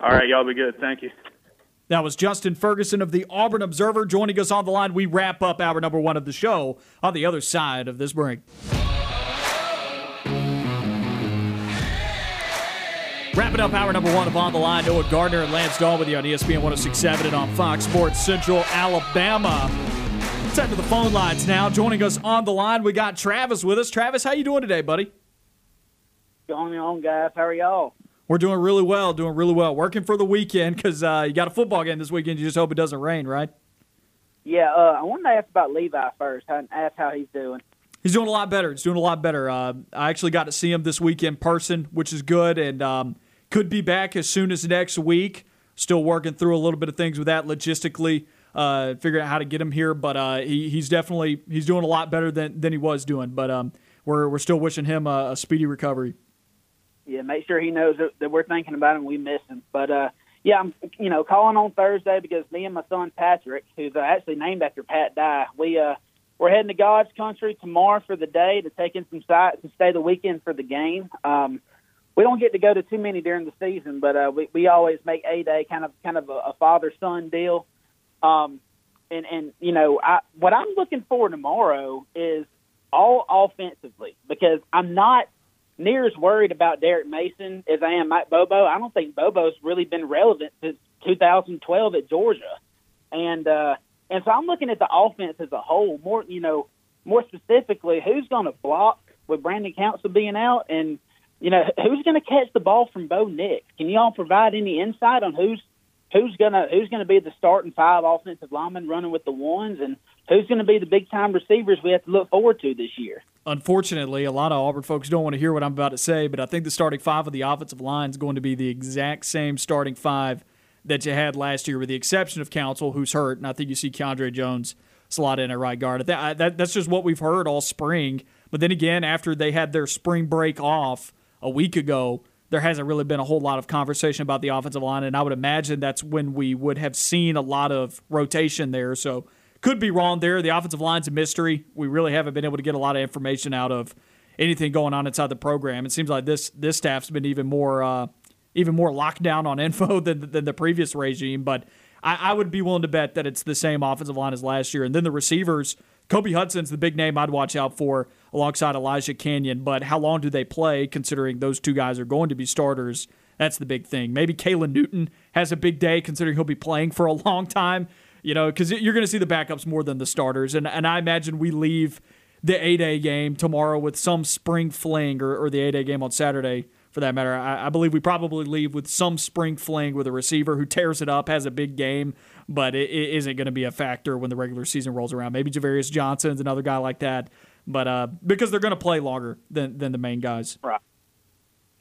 All right, y'all be good. Thank you. That was Justin Ferguson of the Auburn Observer joining us on the line. We wrap up hour number one of the show on the other side of this break. Wrapping up hour number one of On the Line, Noah Gardner and Lance Dawe with you on ESPN 1067 and on Fox Sports Central Alabama. Let's head to the phone lines now. Joining us on the line, we got Travis with us. Travis, how you doing today, buddy? Going on, guys. How are y'all? We're doing really well, doing really well. Working for the weekend because uh, you got a football game this weekend. You just hope it doesn't rain, right? Yeah, uh, I wanted to ask about Levi first. I ask how he's doing. He's doing a lot better. He's doing a lot better. Uh, I actually got to see him this week in person, which is good, and um, could be back as soon as next week. Still working through a little bit of things with that logistically, uh, figuring out how to get him here. But uh, he, he's definitely he's doing a lot better than, than he was doing. But um, we're we're still wishing him a, a, speedy recovery. Yeah, make sure he knows that, that we're thinking about him. We miss him. But uh, yeah, I'm you know calling on Thursday because me and my son Patrick, who's uh, actually named after Pat Dye, we uh we're heading to God's country tomorrow for the day to take in some sights and stay the weekend for the game. Um, we don't get to go to too many during the season, but uh, we we always make a day kind of kind of a, a father son deal. Um, and and you know, I what I'm looking for tomorrow is all offensively because I'm not near as worried about Derek Mason as I am Mike Bobo. I don't think Bobo's really been relevant since 2012 at Georgia, and uh, and so I'm looking at the offense as a whole, more you know, more specifically, who's going to block with Brandon Council being out, and you know, who's going to catch the ball from Bo Nix? Can y'all provide any insight on who's who's gonna who's gonna be the starting five offensive linemen running with the ones, and who's going to be the big time receivers we have to look forward to this year? Unfortunately, a lot of Auburn folks don't want to hear what I'm about to say, but I think the starting five of the offensive line is going to be the exact same starting five that you had last year, with the exception of Council, who's hurt, and I think you see Keiondre Jones slot in at right guard. That, that, that's just what we've heard all spring. But then again, after they had their spring break off a week ago, there hasn't really been a whole lot of conversation about the offensive line, and I would imagine that's when we would have seen a lot of rotation there. So could be wrong there. The offensive line's a mystery. We really haven't been able to get a lot of information out of anything going on inside the program. It seems like this this staff's been even more uh, even more locked down on info than, than the previous regime. But I, I, would be willing to bet that it's the same offensive line as last year. And then the receivers, Kobe Hudson's the big name I'd watch out for alongside Elijah Canion. But how long do they play, considering those two guys are going to be starters? That's the big thing. Maybe Caylin Newton has a big day, considering he'll be playing for a long time. You know, because you're going to see the backups more than the starters. And, and I imagine we leave the A-Day game tomorrow with some spring fling or, or the A-Day game on Saturday for that matter. I, I, believe we probably leave with some spring fling with a receiver who tears it up, has a big game, but it, it isn't going to be a factor when the regular season rolls around. Maybe Javarius Johnson's another guy like that, but uh, because they're going to play longer than than the main guys. Right.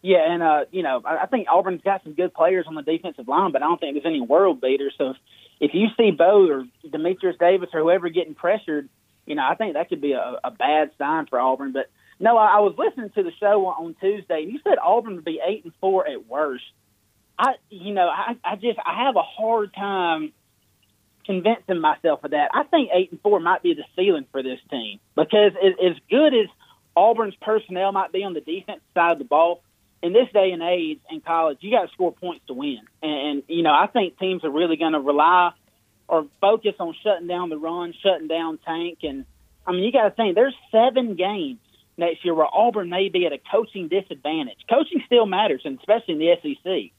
Yeah, and uh, you know, I think Auburn's got some good players on the defensive line, but I don't think there's any world beaters. So if, you see Bo or Dematrius Davis or whoever getting pressured, you know, I think that could be a, a bad sign for Auburn. But no, I, I was listening to the show on Tuesday, and you said Auburn would be eight and four at worst. I, you know, I, I just I have a hard time convincing myself of that. I think eight and four might be the ceiling for this team because as, as good as Auburn's personnel might be on the defense side of the ball, in this day and age in college, you got to score points to win. And, and you know, I think teams are really going to rely or focus on shutting down the run, shutting down Tank, and I mean, you got to think there's seven games next year where Auburn may be at a coaching disadvantage. Coaching still matters, and especially in the SEC.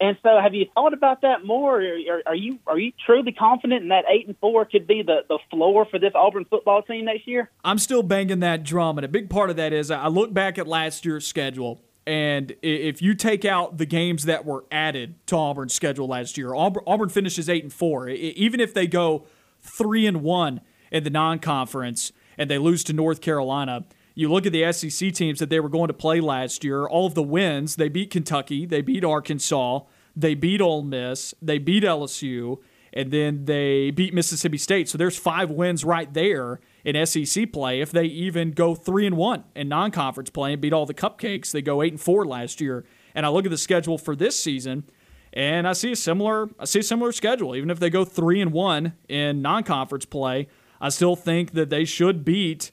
And so, have you thought about that more? Are, are you are you truly confident in that eight and four could be the, the floor for this Auburn football team next year? I'm still banging that drum, and a big part of that is I look back at last year's schedule, And if you take out the games that were added to Auburn's schedule last year, Auburn finishes eight and four. Even if they go three and one in the non-conference and they lose to North Carolina, you look at the SEC teams that they were going to play last year. All of the wins, they beat Kentucky, they beat Arkansas, they beat Ole Miss, they beat LSU, and then they beat Mississippi State. So there's five wins right there in SEC play. If they even go three and one in non-conference play and beat all the cupcakes, they go eight and four last year. And I look at the schedule for this season, and I see a similar I see a similar schedule. Even if they go three and one in non-conference play, I still think that they should beat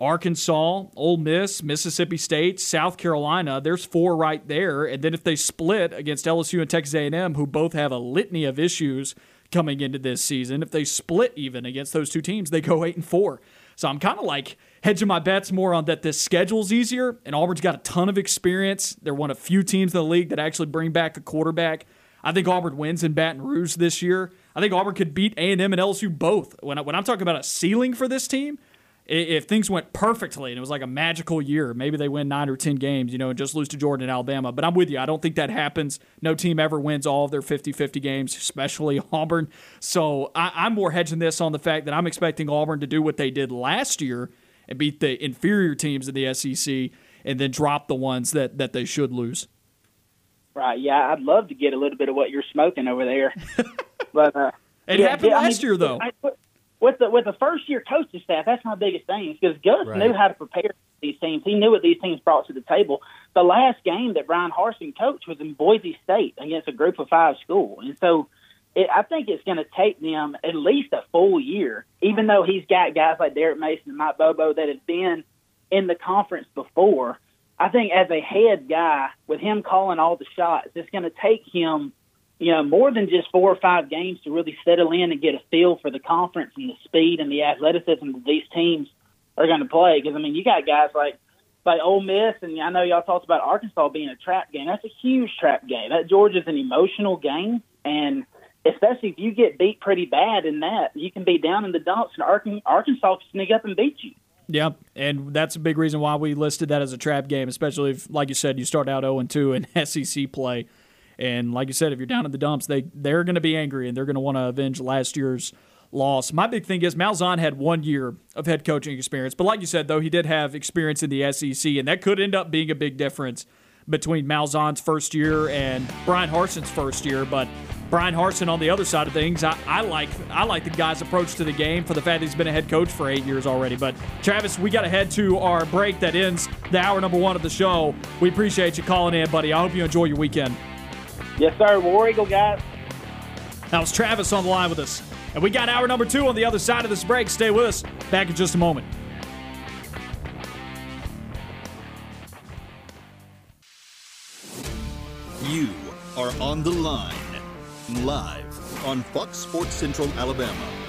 Arkansas, Ole Miss, Mississippi State, South Carolina. There's four right there, and then if they split against LSU and Texas A&M, who both have a litany of issues coming into this season, if they split even against those two teams, they go eight and four. So I'm kind of like hedging my bets more on that this schedule's easier, and Auburn's got a ton of experience. They're one of few teams in the league that actually bring back a quarterback. I think Auburn wins in Baton Rouge this year. I think Auburn could beat A&M and LSU both. When, I, when I'm talking about a ceiling for this team, if things went perfectly and it was like a magical year, maybe they win nine or 10 games, you know, and just lose to Jordan and Alabama. But I'm with you. I don't think that happens. No team ever wins all of their 50 50 games, especially Auburn. So I, am more hedging this on the fact that I'm expecting Auburn to do what they did last year and beat the inferior teams in the SEC and then drop the ones that, that they should lose. Right. Yeah. I'd love to get a little bit of what you're smoking over there. but, uh, it yeah, happened yeah, last I mean, year, though. I, with the with the first year coaching staff, that's my biggest thing because Gus Right. knew how to prepare these teams. He knew what these teams brought to the table. The last game that Bryan Harsin coached was in Boise State against a group of five school, and so it, I think it's going to take them at least a full year. Even though he's got guys like Derek Mason and Mike Bobo that have been in the conference before, I think as a head guy with him calling all the shots, it's going to take him you know, more than just four or five games to really settle in and get a feel for the conference and the speed and the athleticism that these teams are going to play. Because I mean, you got guys like like Ole Miss, and I know y'all talked about Arkansas being a trap game. That's a huge trap game. That Georgia's an emotional game, and especially if you get beat pretty bad in that, you can be down in the dumps, and Arkansas can sneak up and beat you. Yeah, and that's a big reason why we listed that as a trap game, especially if, like you said, you start out 0 2 in SEC play. And like you said, if you're down in the dumps, they they're going to be angry and they're going to want to avenge last year's loss. My big thing is Malzahn had one year of head coaching experience, but like you said, though he did have experience in the SEC, and that could end up being a big difference between Malzahn's first year and Bryan Harsin's first year. But Bryan Harsin on the other side of things, I, I like I like the guy's approach to the game for the fact that he's been a head coach for eight years already. But Travis, we got to head to our break that ends the hour number one of the show. We appreciate you calling in, buddy. I hope you enjoy your weekend. Yes, sir. War Eagle, guys. That was Travis on the line with us. And we got hour number two on the other side of this break. Stay with us. Back in just a moment. You are on the line, live on Fox Sports Central Alabama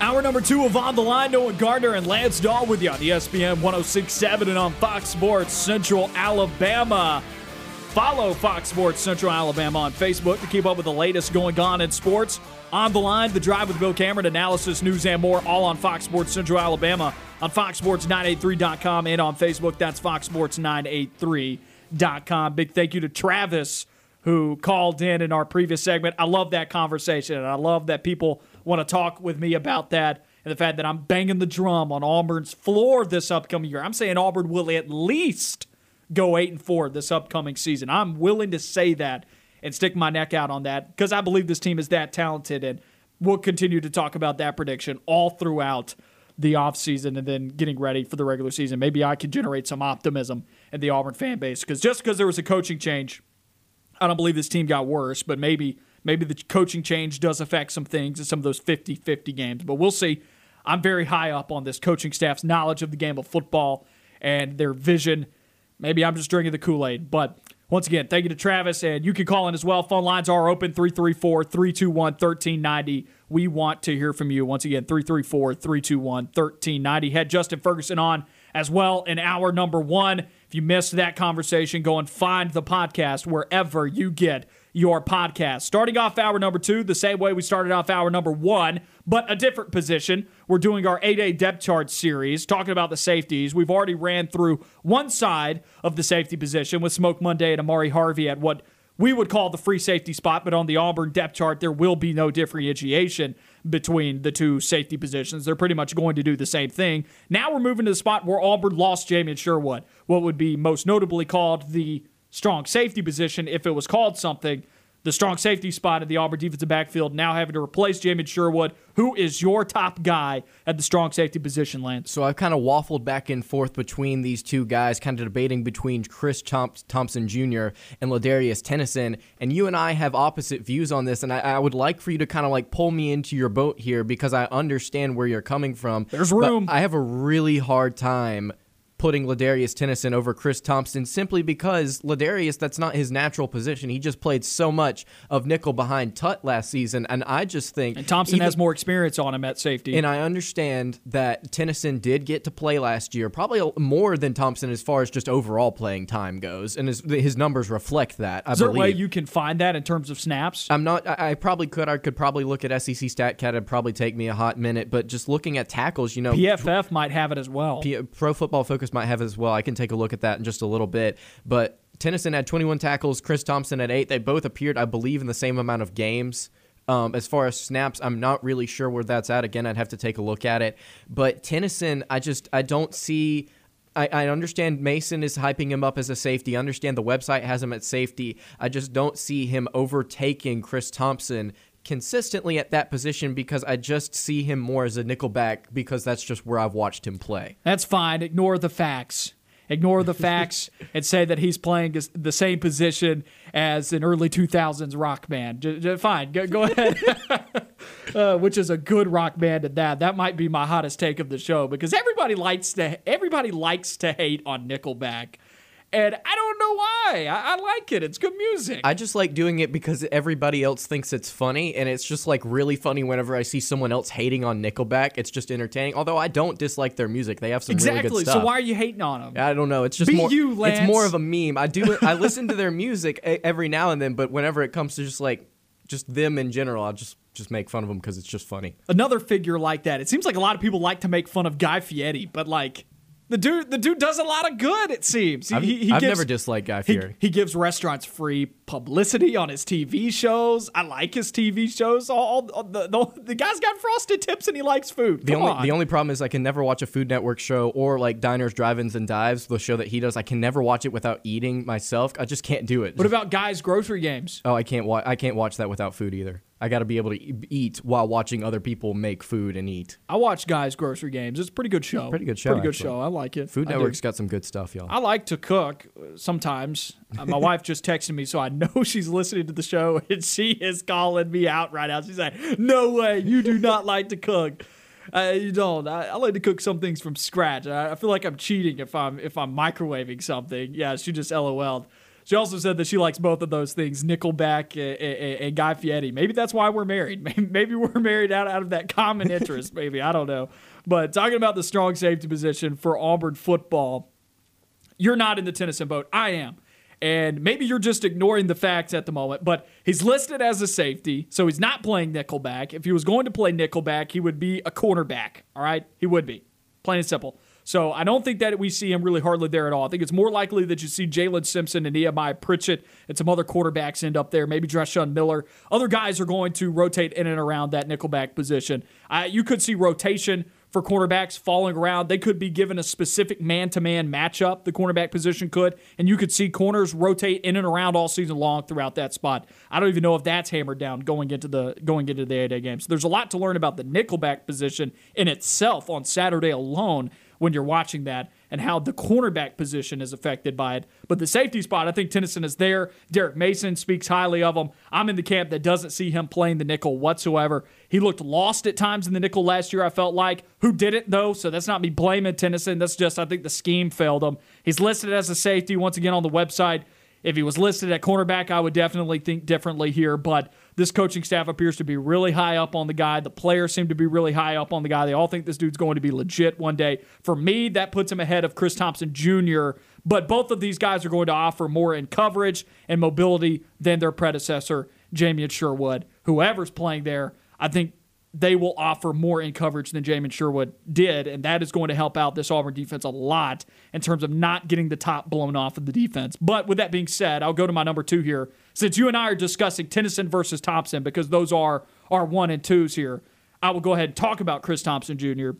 Hour number two of On the Line, Noah Gardner and Lance Dawe with you on ESPN 1067 and on Fox Sports Central Alabama. Follow Fox Sports Central Alabama on Facebook to keep up with the latest going on in sports. On the Line, The Drive with Bill Cameron, analysis, news, and more, all on Fox Sports Central Alabama on foxsports983.com and on Facebook. That's foxsports983.com. Big thank you to Travis who called in in our previous segment. I love that conversation, and I love that people want to talk with me about that and the fact that I'm banging the drum on Auburn's floor this upcoming year. I'm saying Auburn will at least go eight and four this upcoming season. I'm willing to say that and stick my neck out on that because I believe this team is that talented, and we'll continue to talk about that prediction all throughout the offseason and then getting ready for the regular season. Maybe I can generate some optimism in the Auburn fan base because just because there was a coaching change I don't believe this team got worse, but maybe maybe the coaching change does affect some things in some of those 50-50 games. But we'll see. I'm very high up on this coaching staff's knowledge of the game of football and their vision. Maybe I'm just drinking the Kool-Aid, but Once again, thank you to Travis, and you can call in as well. Phone lines are open 334 321 1390. We want to hear from you. Once again, 334 321 1390. Had Justin Ferguson on as well in hour number one. If you missed that conversation, go and find the podcast wherever you get your podcast. Starting off hour number two, the same way we started off hour number one, but a different position. We're doing our A-Day depth chart series, talking about the safeties. We've already ran through one side of the safety position with Smoke Monday and Ahmari Harvey at what we would call the free safety spot, but on the Auburn depth chart, there will be no differentiation between the two safety positions. They're pretty much going to do the same thing. Now we're moving to the spot where Auburn lost Jamien Sherwood, what would be most notably called the strong safety position if it was called something. The strong safety spot in the Auburn defensive backfield now having to replace Jamien Sherwood. Who is your top guy at the strong safety position, Lance? So I've kind of waffled back and forth between these two guys, kind of debating between Chris Thompson Jr. and Ladarius Tennison. And you and I have opposite views on this. And I, I, would like for you to kind of like pull me into your boat here because I understand where you're coming from. There's room. I have a really hard time putting Ladarius Tennison over Chris Thompson simply because Ladarius, that's not his natural position. He just played so much of nickel behind Tutt last season, and I just think and Thompson even, has more experience on him at safety. And I understand that Tennison did get to play last year, probably more than Thompson as far as just overall playing time goes, and his, his numbers reflect that. I Is there believe. a way you can find that in terms of snaps? I'm not. I, I probably could. I could probably look at SEC StatCat. It'd probably take me a hot minute, but just looking at tackles, you know, PFF might have it as well. P, Pro Football Focus might have as well. I can take a look at that in just a little bit. But Tennison had 21 tackles, Chris Thompson had eight. They both appeared, I believe, in the same amount of games. Um, as far as snaps, I'm not really sure where that's at. Again, I'd have to take a look at it. But Tennison, I just I don't see. I, I understand Mason is hyping him up as a safety. I understand the website has him at safety. I just don't see him overtaking Chris Thompson consistently at that position because I just see him more as a nickelback because that's just where I've watched him play. That's fine. Ignore the facts. Ignore the facts and say that he's playing the same position as an early 2000s rock band. J- j- fine, go, go ahead. uh, which is a good rock band at that. That might be my hottest take of the show because everybody likes to everybody likes to hate on Nickelback and I don't know why. I, I, like it. It's good music. I just like doing it because everybody else thinks it's funny, and it's just like really funny whenever I see someone else hating on Nickelback. It's just entertaining. Although I don't dislike their music, they have some exactly. really good stuff. So why are you hating on them? I don't know. It's just Be more. You, Lance. It's more of a meme. I do. I listen to their music every now and then, but whenever it comes to just like just them in general, I'll just just make fun of them because it's just funny. Another figure like that. It seems like a lot of people like to make fun of Guy Fieri, but like the dude, the dude does a lot of good. It seems. He, I've, he, I've gives, never disliked Guy Fieri. He, he, gives restaurants free publicity on his TV shows. I like his TV shows. All, all the, the, the guy's got frosted tips and he likes food. The Come only on. the only problem is I can never watch a Food Network show or like Diners, Drive-ins, and Dives, the show that he does. I can never watch it without eating myself. I just can't do it. What about Guy's grocery games? Oh, I can't watch. I can't watch that without food either. I got to be able to eat while watching other people make food and eat. I watch Guys Grocery Games. It's a pretty good show. Pretty good show. Pretty good actually. show. I like it. Food I Network's do. got some good stuff, y'all. I like to cook sometimes. Uh, my wife just texted me, so I know she's listening to the show, and she is calling me out right now. She's like, "No way, you do not like to cook." Uh, you don't. I, I, like to cook some things from scratch. I, I, feel like I'm cheating if I'm if I'm microwaving something. Yeah, she just LOL'd. She also said that she likes both of those things, Nickelback and, and, and Guy Fieri. Maybe that's why we're married. Maybe we're married out, out of that common interest. maybe I don't know. But talking about the strong safety position for Auburn football, you're not in the Tennison boat. I am. And maybe you're just ignoring the facts at the moment, but he's listed as a safety, so he's not playing nickelback. If he was going to play nickelback, he would be a cornerback. All right? He would be. Plain and simple. So I don't think that we see him really hardly there at all. I think it's more likely that you see Jaylin Simpson and Nehemiah Pritchett and some other quarterbacks end up there. Maybe Dreshun Miller. Other guys are going to rotate in and around that nickelback position. Uh, you could see rotation for cornerbacks falling around. They could be given a specific man to man matchup, the cornerback position could, and you could see corners rotate in and around all season long throughout that spot. I don't even know if that's hammered down going into the going into the A-Day game. So there's a lot to learn about the nickelback position in itself on Saturday alone when you're watching that and how the cornerback position is affected by it. But the safety spot, I think Tennison is there. Derek Mason speaks highly of him. I'm in the camp that doesn't see him playing the nickel whatsoever. He looked lost at times in the nickel last year, I felt like. Who did it, though? So that's not me blaming Tennison. That's just, I think the scheme failed him. He's listed as a safety once again on the website. If he was listed at cornerback, I would definitely think differently here. But this coaching staff appears to be really high up on the guy. The players seem to be really high up on the guy. They all think this dude's going to be legit one day. For me, that puts him ahead of Chris Thompson Jr. But both of these guys are going to offer more in coverage and mobility than their predecessor, Jamien Sherwood. Whoever's playing there, I think they will offer more in coverage than Jamien Sherwood did, and that is going to help out this Auburn defense a lot in terms of not getting the top blown off of the defense. But with that being said, I'll go to my number two here. Since you and I are discussing Tennison versus Thompson, because those are our one and twos here, I will go ahead and talk about Chris Thompson Jr.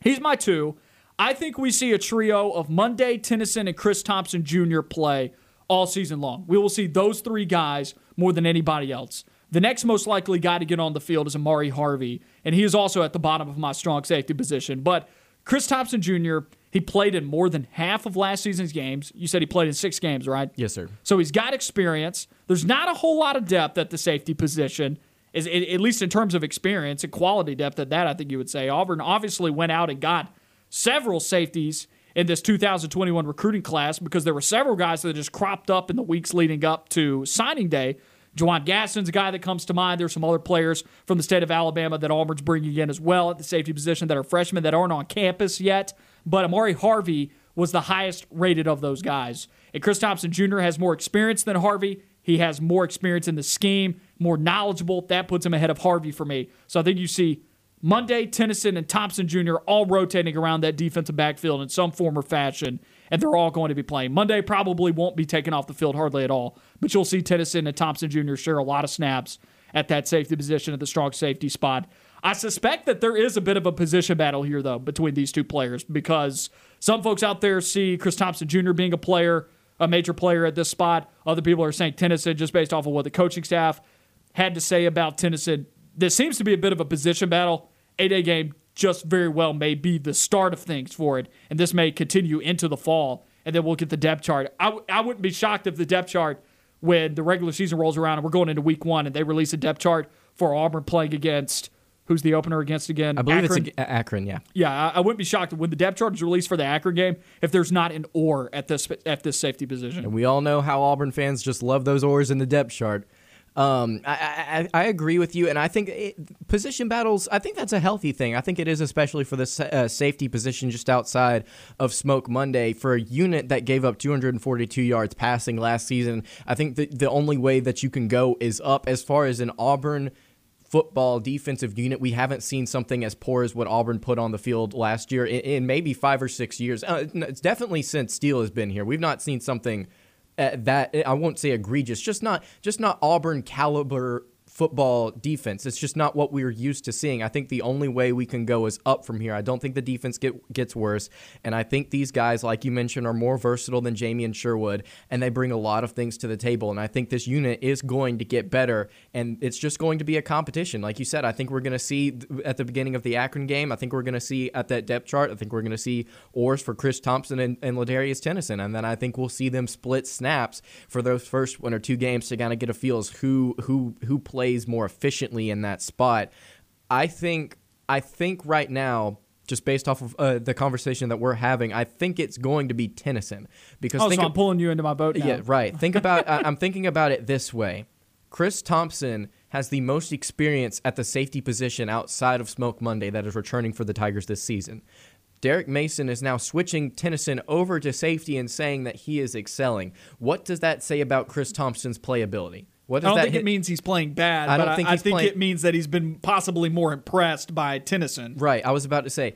He's my two. I think we see a trio of Monday, Tennison, and Chris Thompson Jr. play all season long. We will see those three guys more than anybody else. The next most likely guy to get on the field is Ahmari Harvey, and he is also at the bottom of my strong safety position. But Chris Thompson Jr., he played in more than half of last season's games. You said he played in six games, right? Yes, sir. So he's got experience. There's not a whole lot of depth at the safety position, is at least in terms of experience and quality depth at that, I think you would say. Auburn obviously went out and got several safeties in this 2021 recruiting class because there were several guys that just cropped up in the weeks leading up to signing day. Juwan Gaston's a guy that comes to mind. There's some other players from the state of Alabama that Auburn's bringing in as well at the safety position that are freshmen that aren't on campus yet. But Ahmari Harvey was the highest rated of those guys. And Chris Thompson Jr. has more experience than Harvey. He has more experience in the scheme, more knowledgeable. That puts him ahead of Harvey for me. So I think you see Monday, Tennison, and Thompson Jr. all rotating around that defensive backfield in some form or fashion and they're all going to be playing. Monday probably won't be taken off the field hardly at all, but you'll see Tennison and Thompson Jr. share a lot of snaps at that safety position at the strong safety spot. I suspect that there is a bit of a position battle here, though, between these two players because some folks out there see Chris Thompson Jr. being a player, a major player at this spot. Other people are saying Tennison just based off of what the coaching staff had to say about Tennison. This seems to be a bit of a position battle. A-Day game just very well may be the start of things for it, and this may continue into the fall, and then we'll get the depth chart. I w- I wouldn't be shocked if the depth chart, when the regular season rolls around and we're going into week one, and they release a depth chart for Auburn playing against who's the opener against again? I believe Akron? it's a- Akron, yeah. Yeah, I, I wouldn't be shocked when the depth chart is released for the Akron game if there's not an or at this at this safety position. And we all know how Auburn fans just love those oars in the depth chart. Um, I, I, I agree with you, and I think it, position battles. I think that's a healthy thing. I think it is, especially for the uh, safety position just outside of Smoke Monday for a unit that gave up 242 yards passing last season. I think the the only way that you can go is up. As far as an Auburn football defensive unit, we haven't seen something as poor as what Auburn put on the field last year in, in maybe five or six years. Uh, it's definitely since Steele has been here. We've not seen something uh, that I won't say egregious, just not just not Auburn caliber football defense. It's just not what we are used to seeing. I think the only way we can go is up from here. I don't think the defense get, gets worse, and I think these guys, like you mentioned, are more versatile than Jamien Sherwood, and they bring a lot of things to the table. And I think this unit is going to get better, and it's just going to be a competition. Like you said, I think we're going to see at the beginning of the Akron game. I think we're going to see at that depth chart. I think we're going to see oars for Chris Thompson and, and Ladarius Tennison, and then I think we'll see them split snaps for those first one or two games to kind of get a feel as who who who plays plays more efficiently in that spot. I think I think right now just based off of uh, the conversation that we're having, I think it's going to be Tennison because oh, think so I'm pulling you into my boat. Now. Yeah, right. Think about I, I'm thinking about it this way: Chris Thompson has the most experience at the safety position outside of Smoke Monday that is returning for the Tigers this season. Derek Mason is now switching Tennison over to safety and saying that he is excelling. What does that say about Chris Thompson's playability? What I don't that think hit? it means he's playing bad. I but don't think I, he's think playing- it means that he's been possibly more impressed by Tennison. Right. I was about to say,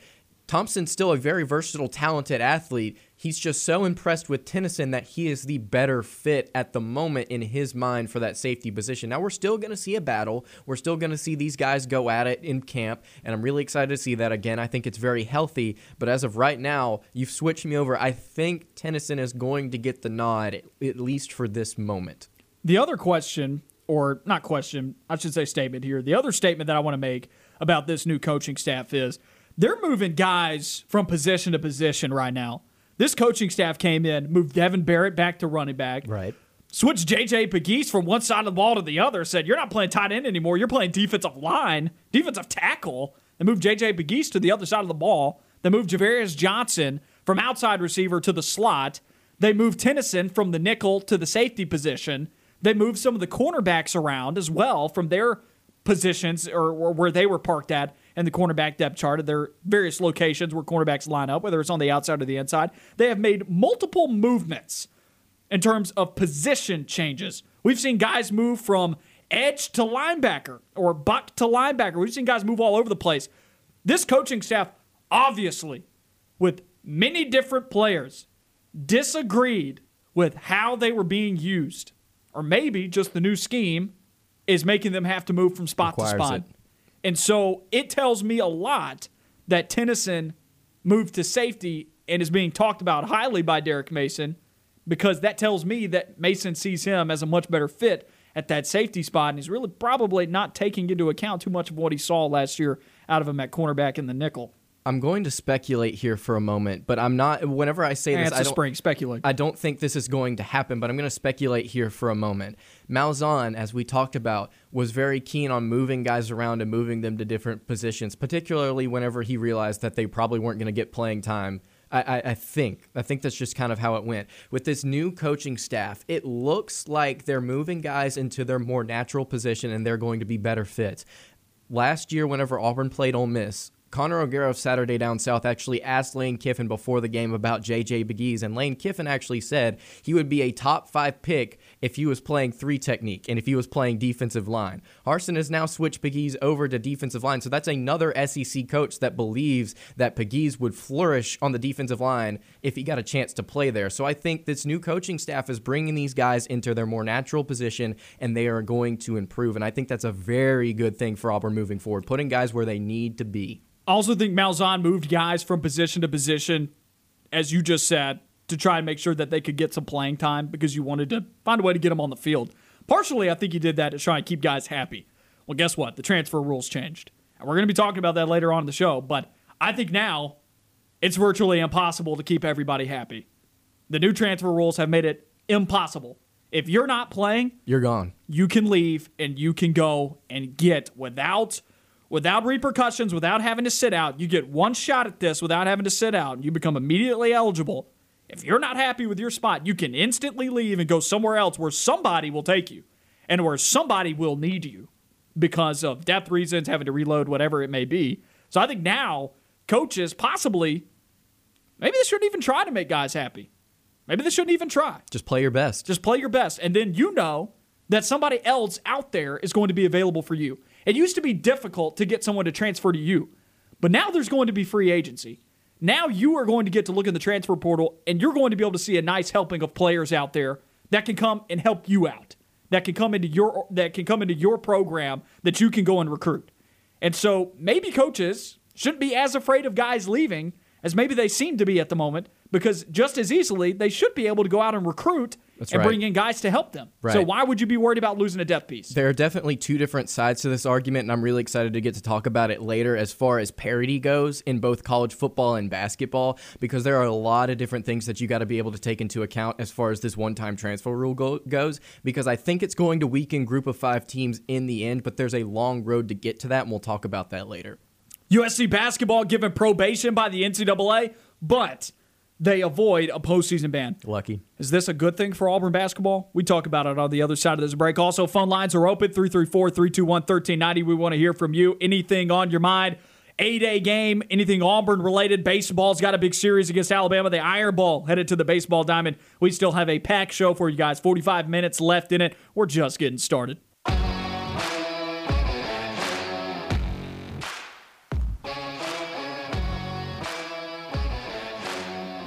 Thompson's still a very versatile, talented athlete. He's just so impressed with Tennison that he is the better fit at the moment in his mind for that safety position. Now, we're still going to see a battle. We're still going to see these guys go at it in camp, and I'm really excited to see that again. I think it's very healthy, but as of right now, you've switched me over. I think Tennison is going to get the nod, at least for this moment. The other question, or not question, I should say statement here. The other statement that I want to make about this new coaching staff is they're moving guys from position to position right now. This coaching staff came in, moved Devan Barrett back to running back, Right. switched JJ Pegues from one side of the ball to the other, said, You're not playing tight end anymore. You're playing defensive line, defensive tackle. They moved JJ Pegues to the other side of the ball. They moved Javarius Johnson from outside receiver to the slot. They moved Tennison from the nickel to the safety position. They moved some of the cornerbacks around as well from their positions or, or where they were parked at in the cornerback depth chart at their various locations where cornerbacks line up, whether it's on the outside or the inside. They have made multiple movements in terms of position changes. We've seen guys move from edge to linebacker or buck to linebacker. We've seen guys move all over the place. This coaching staff, obviously, with many different players, disagreed with how they were being used. Or maybe just the new scheme is making them have to move from spot Requires to spot. it. And so it tells me a lot that Tennison moved to safety and is being talked about highly by Derek Mason because that tells me that Mason sees him as a much better fit at that safety spot. And he's really probably not taking into account too much of what he saw last year out of him at cornerback in the nickel. I'm going to speculate here for a moment, but I'm not. Whenever I say And this, it's I don't. spring. Speculate. I don't think this is going to happen, but I'm going to speculate here for a moment. Malzahn, as we talked about, was very keen on moving guys around and moving them to different positions, particularly whenever he realized that they probably weren't going to get playing time. I, I, I think. I think that's just kind of how it went. With this new coaching staff, it looks like they're moving guys into their more natural position and they're going to be better fits. Last year, whenever Auburn played Ole Miss, Connor O'Gara of Saturday Down South actually asked Lane Kiffin before the game about JJ Pegues, and Lane Kiffin actually said he would be a top five pick if he was playing three technique and if he was playing defensive line. Harsin has now switched Pegues over to defensive line, so that's another SEC coach that believes that Pegues would flourish on the defensive line if he got a chance to play there. So I think this new coaching staff is bringing these guys into their more natural position, and they are going to improve. And I think that's a very good thing for Auburn moving forward, putting guys where they need to be. I also think Malzahn moved guys from position to position, as you just said, to try and make sure that they could get some playing time because you wanted to find a way to get them on the field. Partially, I think he did that to try and keep guys happy. Well, guess what? The transfer rules changed. And we're going to be talking about that later on in the show, but I think now it's virtually impossible to keep everybody happy. The new transfer rules have made it impossible. If you're not playing, You're gone. you can leave and you can go and get without without repercussions, without having to sit out. You get one shot at this without having to sit out, and you become immediately eligible. If you're not happy with your spot, you can instantly leave and go somewhere else where somebody will take you and where somebody will need you because of depth reasons, having to reload, whatever it may be. So I think now coaches possibly maybe they shouldn't even try to make guys happy. Maybe they shouldn't even try. Just play your best. Just play your best. And then you know that somebody else out there is going to be available for you. It used to be difficult to get someone to transfer to you, but now there's going to be free agency. Now you are going to get to look in the transfer portal and you're going to be able to see a nice helping of players out there that can come and help you out. That can come into your that can come into your program that you can go and recruit. And so maybe coaches shouldn't be as afraid of guys leaving as maybe they seem to be at the moment because just as easily they should be able to go out and recruit That's and right. bring in guys to help them. So why would you be worried about losing a depth piece? There are definitely two different sides to this argument, and I'm really excited to get to talk about it later as far as parity goes in both college football and basketball, because there are a lot of different things that you got to be able to take into account as far as this one time transfer rule go- goes, because I think it's going to weaken group of five teams in the end, but there's a long road to get to that, and we'll talk about that later. USC basketball given probation by the NCAA, but they avoid a postseason ban. Lucky. Is this a good thing for Auburn basketball? We talk about it on the other side of this break. Also, phone lines are open 334 321 1390. We want to hear from you. Anything on your mind? A day game, anything Auburn related. Baseball's got a big series against Alabama. The Iron Ball headed to the baseball diamond. We still have a packed show for you guys. 45 minutes left in it. We're just getting started.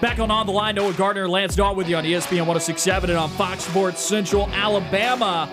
Back on On the Line, Noah Gardner, Lance Dawe with you on ESPN 1067 and on Fox Sports Central Alabama.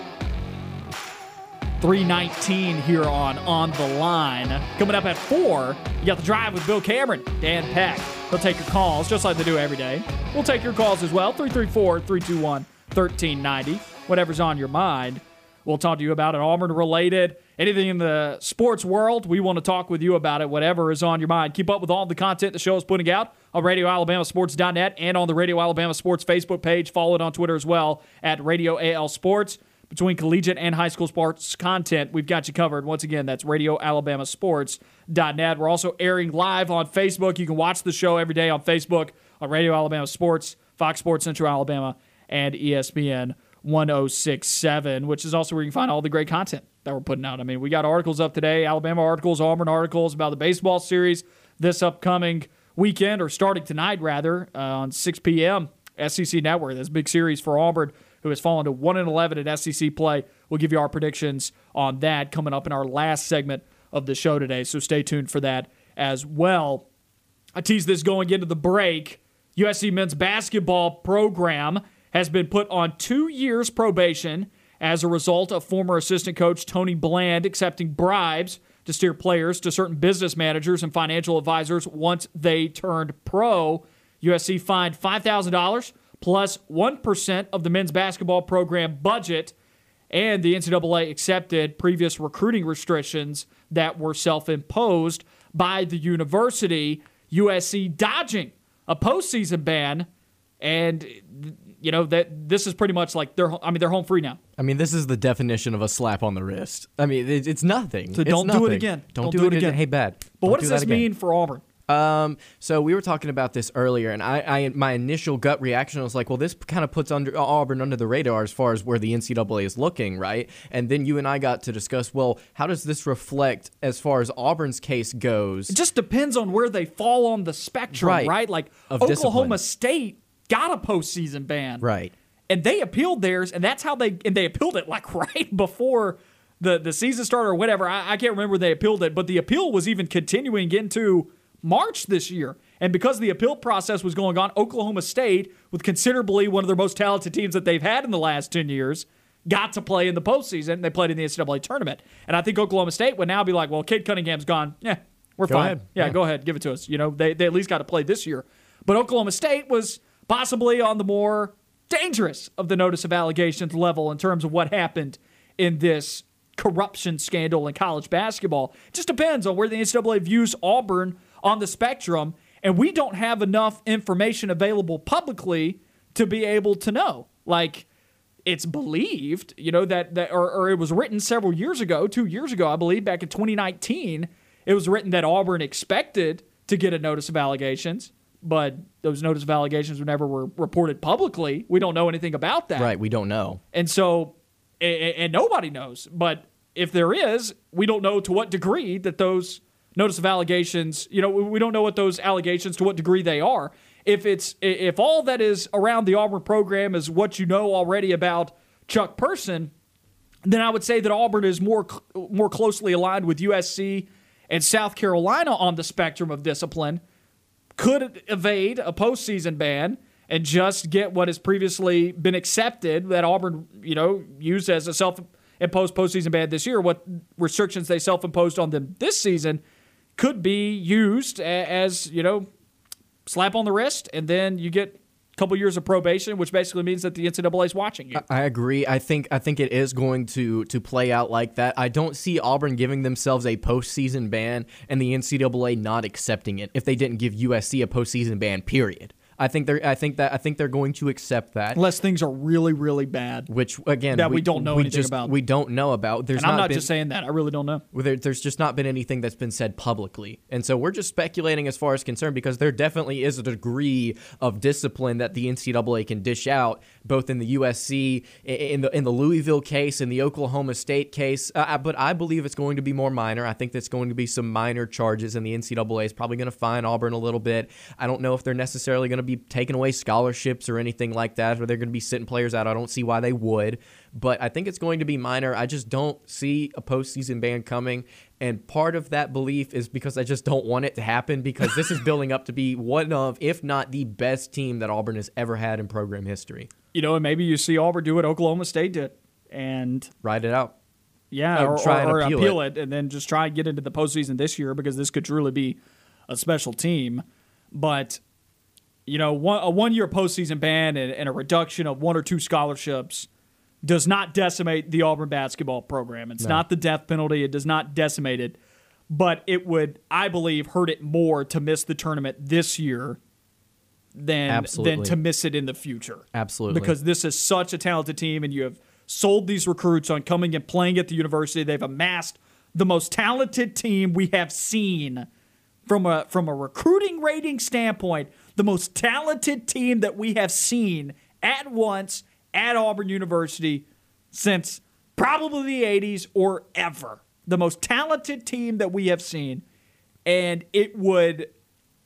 319 here on On the Line. Coming up at 4, you got the drive with Bill Cameron, Dan Peck. They'll take your calls just like they do every day. We'll take your calls as well 334 321 1390. Whatever's on your mind. We'll talk to you about it, Auburn related, anything in the sports world. We want to talk with you about it, whatever is on your mind. Keep up with all the content the show is putting out on RadioAlabamaSports.net and on the Radio Alabama Sports Facebook page. Follow it on Twitter as well at Radio AL Sports. Between collegiate and high school sports content, we've got you covered. Once again, that's RadioAlabamaSports.net. We're also airing live on Facebook. You can watch the show every day on Facebook on Radio Alabama Sports. Fox Sports Central Alabama, and ESPN 1067, which is also where you can find all the great content that we're putting out. I mean, we got articles up today Alabama articles, Auburn articles about the baseball series this upcoming weekend, or starting tonight, rather, uh, on 6 p.m. SEC Network. This big series for Auburn, who has fallen to 1 and 11 at SEC play. We'll give you our predictions on that coming up in our last segment of the show today. So stay tuned for that as well. I teased this going into the break. USC men's basketball program has been put on two years probation as a result of former assistant coach Tony Bland accepting bribes to steer players to certain business managers and financial advisors once they turned pro. USC fined $5,000 plus 1 of the men's basketball program budget, and the NCAA accepted previous recruiting restrictions that were self imposed by the university. USC dodging a postseason ban, and you know that this is pretty much like they're. I mean, they're home free now. I mean, this is the definition of a slap on the wrist. I mean, it, it's nothing. So It's don't do it again. Don't, Don't do, do it again. again. Hey, bad. But Don't what do does this again. mean for Auburn? Um, so we were talking about this earlier, and I, I my initial gut reaction was like, well, this kind of puts under Auburn under the radar as far as where the NCAA is looking, right? And then you and I got to discuss, well, how does this reflect as far as Auburn's case goes? It just depends on where they fall on the spectrum, Right. right? Like Of Oklahoma discipline. State got a postseason ban, Right. And they appealed theirs, and that's how they and they appealed it like right before the the season started or whatever. I, I can't remember they appealed it, but the appeal was even continuing into March this year. And because the appeal process was going on, Oklahoma State, with considerably one of their most talented teams that they've had in the last 10 years, got to play in the postseason. They played in the NCAA tournament. And I think Oklahoma State would now be like, well, Cade Cunningham's gone. Yeah, we're Go fine. Yeah, Yeah. go ahead. Give it to us. You know, they, they at least got to play this year. But Oklahoma State was possibly on the more dangerous of the notice of allegations level in terms of what happened in this corruption scandal in college basketball. It just depends on where the NCAA views Auburn on the spectrum. And we don't have enough information available publicly to be able to know. Like, it's believed, you know, that, that or, or it was written several years ago, two years ago, I believe, back in 2019. It was written that Auburn expected to get a notice of allegations, but those notice of allegations were never were reported publicly. We don't know anything about that. Right. We don't know. And so, a- a- and nobody knows. But if there is, we don't know to what degree that those notice of allegations, you know, we we don't know what those allegations, to what degree they are. If it's, if all that is around the Auburn program is what you know already about Chuck Person, then I would say that Auburn is more more closely aligned with USC and South Carolina on the spectrum of discipline. Could evade a postseason ban and just get what has previously been accepted that Auburn, you know, used as a self-imposed postseason ban this year. What restrictions they self-imposed on them this season could be used as you know slap on the wrist, and then you get couple years of probation, which basically means that the NCAA is watching you. I agree. I think I think it is going to to play out like that. I don't see Auburn giving themselves a postseason ban and the NCAA not accepting it if they didn't give USC a postseason ban. Period. I think they're I think that I think they're going to accept that. Unless things are really, really bad. Which again, That we don't know we anything just, about. We don't know about. There's And I'm not been, just saying that. I really don't know. there, there's just not been anything that's been said publicly. And so we're just speculating as far as concerned because there definitely is a degree of discipline that the NCAA can dish out, both in the USC, in the in the Louisville case, in the Oklahoma State case. Uh, but I believe it's going to be more minor. I think that's going to be some minor charges, and the NCAA is probably going to fine Auburn a little bit. I don't know if they're necessarily going to be taking away scholarships or anything like that, or they're going to be sitting players out. I don't see why they would, but I think it's going to be minor. I just don't see a postseason ban coming. And part of that belief is because I just don't want it to happen because this is building up to be one of, if not the best team that Auburn has ever had in program history. You know, and maybe you see Auburn do what Oklahoma State did. And Ride it out. yeah, Uh, or, try or, or appeal appeal, it. it. and then just try and get into the postseason this year because this could truly be a special team. But, you know, one, a one year postseason ban and, and a reduction of one or two scholarships does not decimate the Auburn basketball program. It's not the death penalty, it does not decimate it. But it would, I believe, hurt it more to miss the tournament this year than than to miss it in the future. Absolutely. Because this is such a talented team, and you have sold these recruits on coming and playing at the university. They've amassed the most talented team we have seen from a from a recruiting rating standpoint. The most talented team that we have seen at once at Auburn University since probably the 80s or ever. The most talented team that we have seen. And it would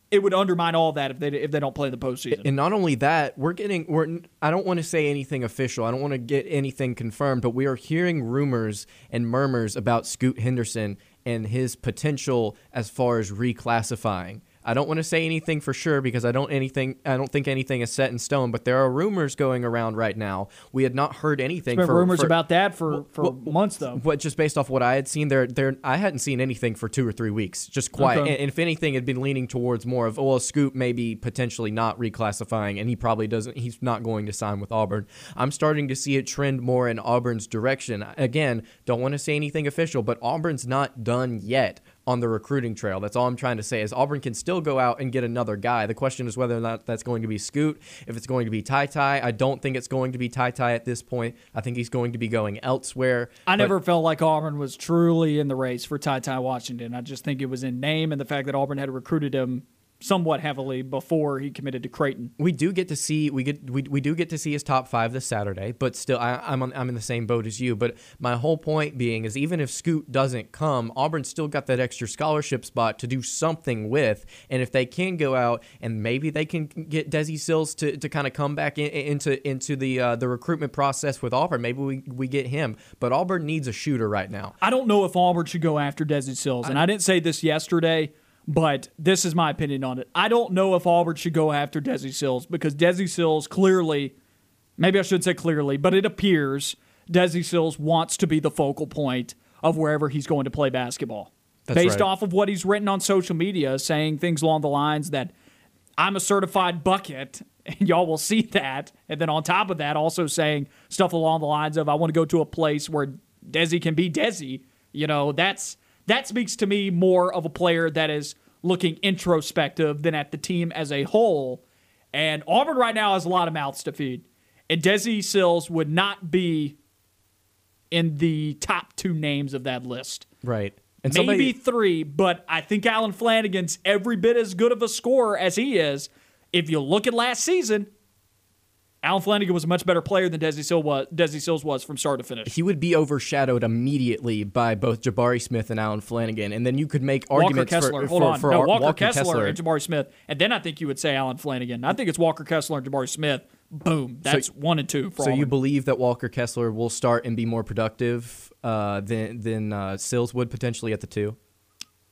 it would undermine all that if they if they don't play in the postseason. And not only that, we're getting we're I don't want to say anything official. I don't want to get anything confirmed, but we are hearing rumors and murmurs about Scoot Henderson and his potential as far as reclassifying. I don't want to say anything for sure because I don't anything I don't think anything is set in stone. But there are rumors going around right now. We had not heard anything. For, rumors for, about that for, for well, months though. But just based off what I had seen, there there I hadn't seen anything for two or three weeks. Just quiet. Okay. And, and if anything, had been leaning towards more of well, Scoot maybe potentially not reclassifying, and he probably doesn't. He's not going to sign with Auburn. I'm starting to see it trend more in Auburn's direction. Again, don't want to say anything official, but Auburn's not done yet on the recruiting trail. That's all I'm trying to say is Auburn can still go out and get another guy. The question is whether or not that's going to be Scoot, if it's going to be Ty Ty. I don't think it's going to be Ty Ty at this point. I think he's going to be going elsewhere. I But- never felt like Auburn was truly in the race for Ty Ty Washington. I just think it was in name and the fact that Auburn had recruited him somewhat heavily before he committed to Creighton. we do get to see we get we, we do get to see his top five this Saturday, but still I, I'm on, I'm in the same boat as you. But my whole point being is even if Scoot doesn't come, Auburn still got that extra scholarship spot to do something with, and if they can go out and maybe they can get Desi Sills to, to kind of come back in, into into the uh, the recruitment process with Auburn, maybe we we get him. But Auburn needs a shooter right now. I don't know if Auburn should go after Desi Sills, and I didn't say this yesterday, but this is my opinion on it. I don't know if Auburn should go after Desi Sills because Desi Sills clearly, maybe I should say clearly, but it appears Desi Sills wants to be the focal point of wherever he's going to play basketball. That's Based right. off of what he's written on social media, saying things along the lines that I'm a certified bucket, and y'all will see that. And then on top of that, also saying stuff along the lines of I want to go to a place where Desi can be Desi. You know, that's that speaks to me more of a player that is looking introspective than at the team as a whole. And Auburn right now has a lot of mouths to feed. And Desi Sills would not be in the top two names of that list. Right. And Maybe somebody- three, but I think Allen Flanigan's every bit as good of a scorer as he is. If you look at last season, Allen Flanigan was a much better player than Desi Sills was, Desi Sills was from start to finish. he would be overshadowed immediately by both Jabari Smith and Allen Flanigan, and then you could make arguments Walker Kessler, for, hold for, on, for no, Ar- Walker, Kessler, and Jabari Smith, and then I think you would say Allen Flanigan. I think it's Walker Kessler and Jabari Smith. Boom, that's one and two for So you believe that Walker Kessler will start and be more productive uh, than than uh, Sills would potentially at the two?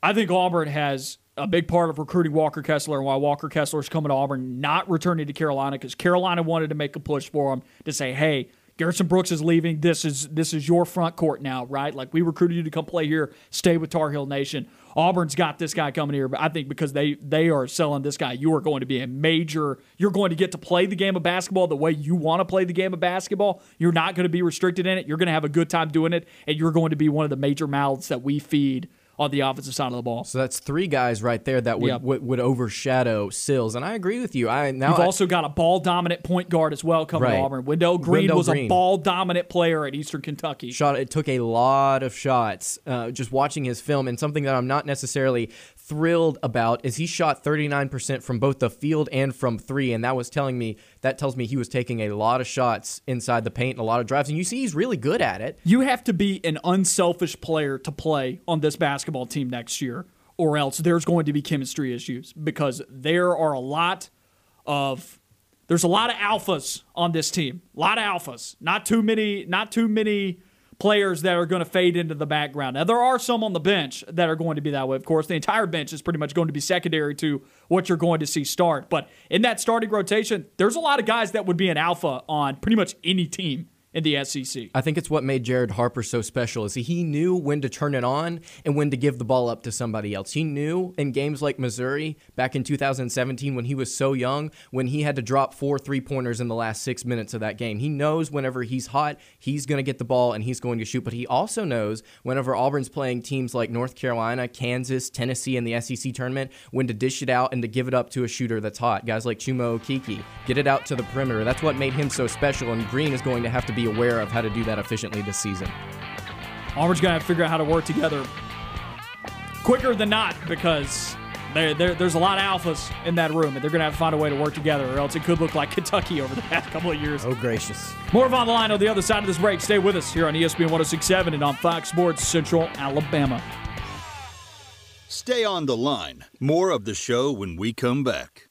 I think Auburn has a big part of recruiting Walker Kessler and why Walker Kessler is coming to Auburn, not returning to Carolina, because Carolina wanted to make a push for him to say, hey, Garrison Brooks is leaving. This is this is your front court now, right? Like we recruited you to come play here, stay with Tar Heel Nation. Auburn's got this guy coming here, but I think because they they are selling this guy, you are going to be a major. You're going to get to play the game of basketball the way you want to play the game of basketball. You're not going to be restricted in it. You're going to have a good time doing it, and you're going to be one of the major mouths that we feed on the offensive side of the ball. So that's three guys right there that would Yep. would, would overshadow Sills, and I agree with you. I now You've I- also got a ball dominant point guard as well coming Right. to Auburn. Wendell Green Wendell was a ball dominant player at Eastern Kentucky. shot it took a lot of shots uh, just watching his film and something that i'm not necessarily thrilled about is he shot 39% from both the field and from three and that was telling me that tells me he was taking a lot of shots inside the paint and a lot of drives and you see he's really good at it You have to be an unselfish player to play on this basketball team next year, or else there's going to be chemistry issues because there are a lot of there's a lot of alphas on this team. A lot of alphas. Not too many not too many players that are going to fade into the background. Now there are some on the bench that are going to be that way. Of course, the entire bench is pretty much going to be secondary to what you're going to see start. But in that starting rotation, there's a lot of guys that would be an alpha on pretty much any team in the SEC. I think it's what made Jared Harper so special is he knew when to turn it on and when to give the ball up to somebody else. He knew in games like Missouri back in 2017 when he was so young, when he had to drop four three-pointers in the last 6 minutes of that game. He knows whenever he's hot, he's going to get the ball and he's going to shoot, but he also knows whenever Auburn's playing teams like North Carolina, Kansas, Tennessee in the SEC tournament, when to dish it out and to give it up to a shooter that's hot. Guys like Chuma Okeke, get it out to the perimeter. That's what made him so special and Green is going to have to be aware of how to do that efficiently this season. Auburn's going to have to figure out how to work together quicker than not because There, there, there's a lot of alphas in that room, and they're going to have to find a way to work together, or else it could look like Kentucky over the past couple of years. Oh, gracious. More of On the Line on the other side of this break. Stay with us here on ESPN 1067 and on Fox Sports Central Alabama. Stay on the line. More of the show when we come back.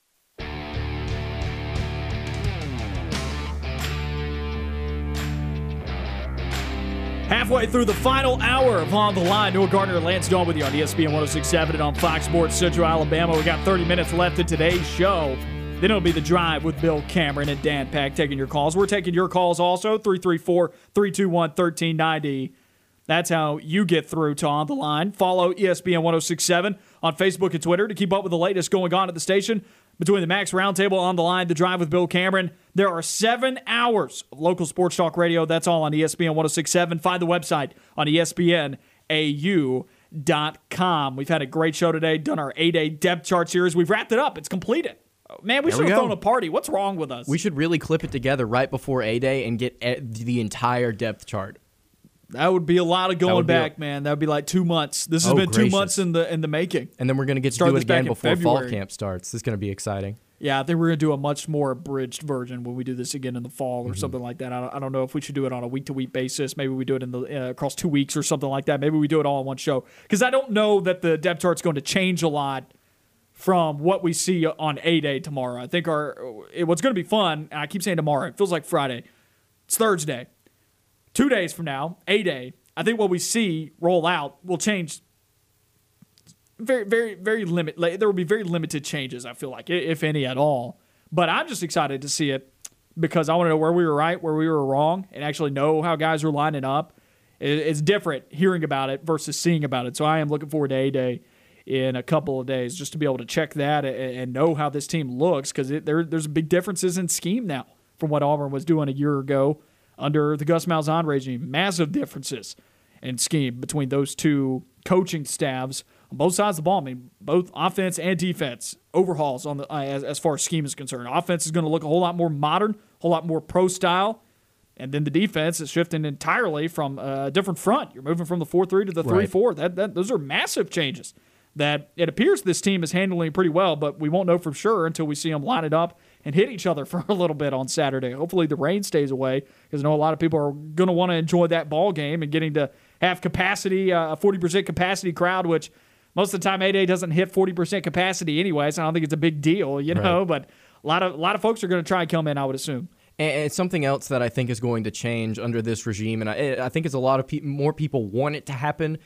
Halfway through the final hour of On the Line, Noah Gardner and Lance Dawe with you on ESPN 1067 and on Fox Sports Central Alabama. We got 30 minutes left in today's show. Then it'll be the drive with Bill Cameron and Dan Pack taking your calls. We're taking your calls also 334 321 1390. That's how you get through to On the Line. Follow ESPN 1067 on Facebook and Twitter to keep up with the latest going on at the station. Between the Max Roundtable on the line, the drive with Bill Cameron, there are seven hours of local sports talk radio. That's all on ESPN 1067. Find the website on ESPNAU.com. We've had a great show today, done our A day depth chart series. We've wrapped it up. It's completed. Oh, man, we There should we have go. thrown a party. What's wrong with us? We should really clip it together right before A Day and get the entire depth chart. That would be a lot of going be a- back, man. That would be like two months. This has Oh, been two months in the in the making. And then we're going to get to Start do it again in before fall camp starts. This is going to be exciting. Yeah, I think we're gonna do a much more abridged version when we do this again in the fall or Mm-hmm. something like that. I don't, I don't know if we should do it on a week to week basis. Maybe we do it in the uh, across two weeks or something like that. Maybe we do it all in one show because I don't know that the depth chart's going to change a lot from what we see on A Day tomorrow. I think our it, what's going to be fun. And I keep saying tomorrow. It feels like Friday. It's Thursday. Two days from now, A Day. I think what we see roll out will change very, very, very limit. Like, there will be very limited changes. I feel like, if any at all. But I'm just excited to see it because I want to know where we were right, where we were wrong, and actually know how guys are lining up. It's different hearing about it versus seeing about it. So I am looking forward to A Day in a couple of days just to be able to check that and know how this team looks because there, there's big differences in scheme now from what Auburn was doing a year ago under the Gus Malzahn regime. Massive differences in scheme between those two coaching staffs on both sides of the ball. I mean, both offense and defense overhauls on the uh, as, as far as scheme is concerned. Offense is going to look a whole lot more modern, a whole lot more pro style. And then the defense is shifting entirely from a different front. You're moving from the 4 3 to the 3 Right. 4. That, that, those are massive changes that it appears this team is handling pretty well, but we won't know for sure until we see them line it up and hit each other for a little bit on Saturday. Hopefully the rain stays away because I know a lot of people are going to want to enjoy that ball game and getting to have capacity, uh, a 40% capacity crowd, which most of the time A-Day doesn't hit 40% capacity anyway, so I don't think it's a big deal, you know, but a lot of a lot of folks are going to try and come in, I would assume. And it's something else that I think is going to change under this regime, and I, I think it's a lot of pe- more people want it to happen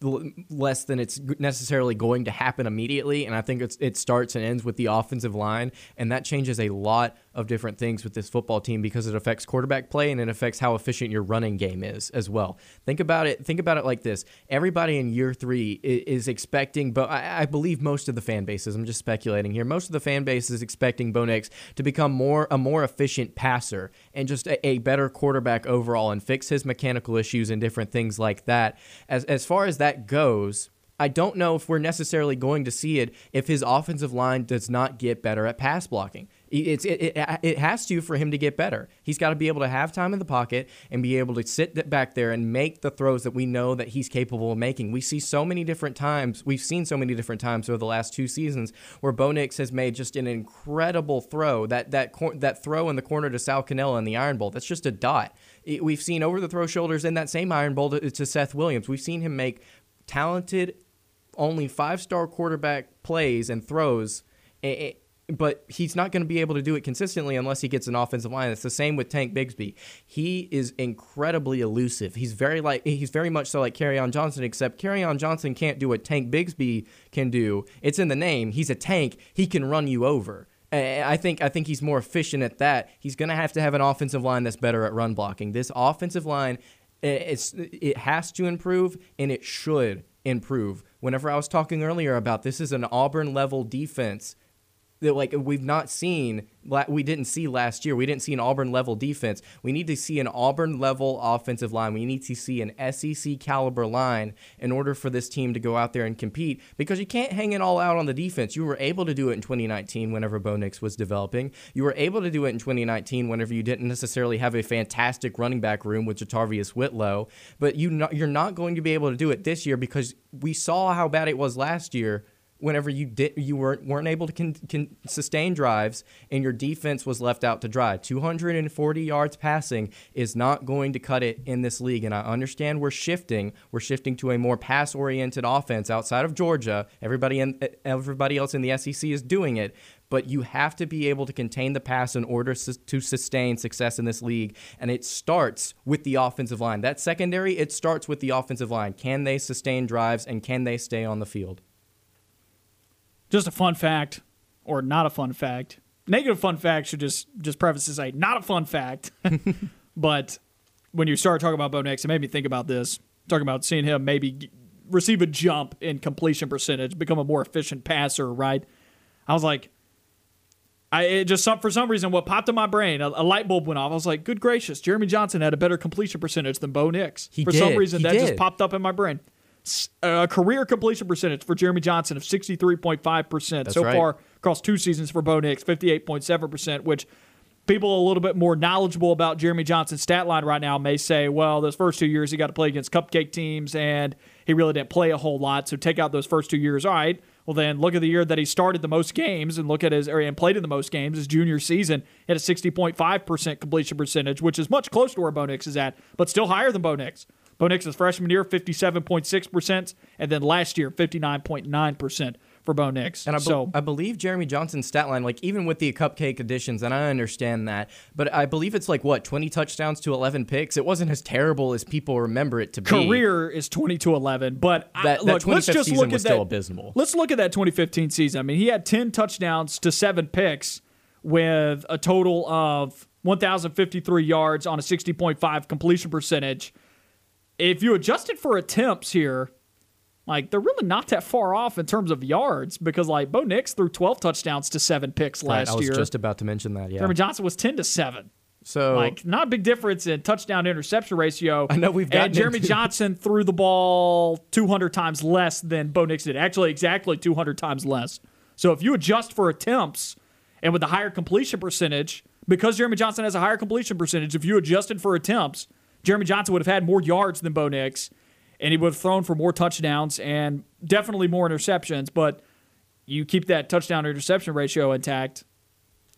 less than it's necessarily going to happen immediately. And I think it's, it starts and ends with the offensive line, and that changes a lot of different things with this football team because it affects quarterback play and it affects how efficient your running game is as well. Think about it. Think about it like this: everybody in year three is expecting, but I, believe most of the fan bases. I'm just speculating here. Most of the fan base is expecting Bo Nix to become more a more efficient passer and just a, a better quarterback overall and fix his mechanical issues and different things like that. As as far as that goes. I don't know if we're necessarily going to see it if his offensive line does not get better at pass blocking. It's, it, it, it has to for him to get better. He's got to be able to have time in the pocket and be able to sit back there and make the throws that we know that he's capable of making. We see so many different times, we've seen so many different times over the last two seasons where Bo Nix has made just an incredible throw. That that cor- that throw in the corner to Sal Cannella in the Iron Bowl, that's just a dot. It- we've seen over the throw shoulders in that same Iron Bowl to, to Seth Williams. We've seen him make talented only five star quarterback plays and throws, eh, but he's not going to be able to do it consistently unless he gets an offensive line. It's the same with Tank Bigsby. He is incredibly elusive. He's very like he's very much so like on Johnson, except on Johnson can't do what Tank Bigsby can do. It's in the name. He's a tank. He can run you over. I think I think he's more efficient at that. He's going to have to have an offensive line that's better at run blocking. This offensive line, it's it has to improve and it should improve. Whenever I was talking earlier about this is an Auburn level defense that like we've not seen we didn't see last year. We didn't see an auburn level defense. We need to see an auburn level offensive line. We need to see an sec caliber line in order for this team to go out there and compete because you can't hang it all out on the defense. You were able to do it in 2019 whenever bo nix was developing. You were able to do it in 2019 whenever you didn't necessarily have a fantastic running back room with JaTarvious whitlow. But you not, you're not going to be able to do it this year because we saw how bad it was last year whenever you did you weren't weren't able to sustain drives and your defense was left out to dry. 240 yards passing is not going to cut it in this league, and I understand we're shifting. We're shifting to a more pass oriented offense outside of Georgia. Everybody in everybody else in the SEC is doing it, but you have to be able to contain the pass in order to sustain success in this league. And it starts with the offensive line. That secondary, it starts with the offensive line. Can they sustain drives and can they stay on the field? Just a fun fact, or not a fun fact. Negative fun fact should just just preface to say not a fun fact. but when you start talking about Bo Nix, it made me think about this. Talking about seeing him maybe receive a jump in completion percentage, become a more efficient passer, right? I was like, I just some, for some reason what popped in my brain, a, a, light bulb went off. I was like, "Good gracious, Jeremy Johnson had a better completion percentage than Bo Nix." He for did. some reason, he that did. just popped up in my brain. A career completion percentage for Jeremy Johnson of sixty three point five percent so right. far across two seasons for Bo Nix, fifty eight point seven percent, which people a little bit more knowledgeable about Jeremy Johnson's stat line right now may say, well, those first two years he got to play against cupcake teams and he really didn't play a whole lot. So take out those first two years. All right. Well, then look at the year that he started the most games and look at his, area and played in the most games, his junior season. He had a 60.5% completion percentage, which is much closer to where Bo Nix is at, but still higher than Bo Nix. Bo Nix's freshman year, 57.6%, and then last year, 59.9% for Bo Nix. And I, be- so I believe Jeremy Johnson's stat line, like even with the cupcake additions, and I understand that, but I believe it's like what twenty touchdowns to eleven picks. It wasn't as terrible as people remember it to be. career is 20 to 11 but I, That- that look, let's just look at that, abysmal. let's look at that 2015 season i mean he had 10 touchdowns to 7 picks with a total of 1053 yards on a 60.5 completion percentage if you adjusted for attempts here like they're really not that far off in terms of yards because like Bo Nix threw 12 touchdowns to 7 picks Right, last I was year just about to mention that. Yeah. Jeremy Johnson was 10 to 7 so like not a big difference in touchdown interception ratio. I know we've got and Jeremy into- Johnson threw the ball 200 times less than Bo Nix did. Actually, exactly 200 times less. So if you adjust for attempts and with the higher completion percentage, because Jeremy Johnson has a higher completion percentage, if you adjusted for attempts, Jeremy Johnson would have had more yards than Bo Nix, and he would have thrown for more touchdowns and definitely more interceptions. But you keep that touchdown interception ratio intact.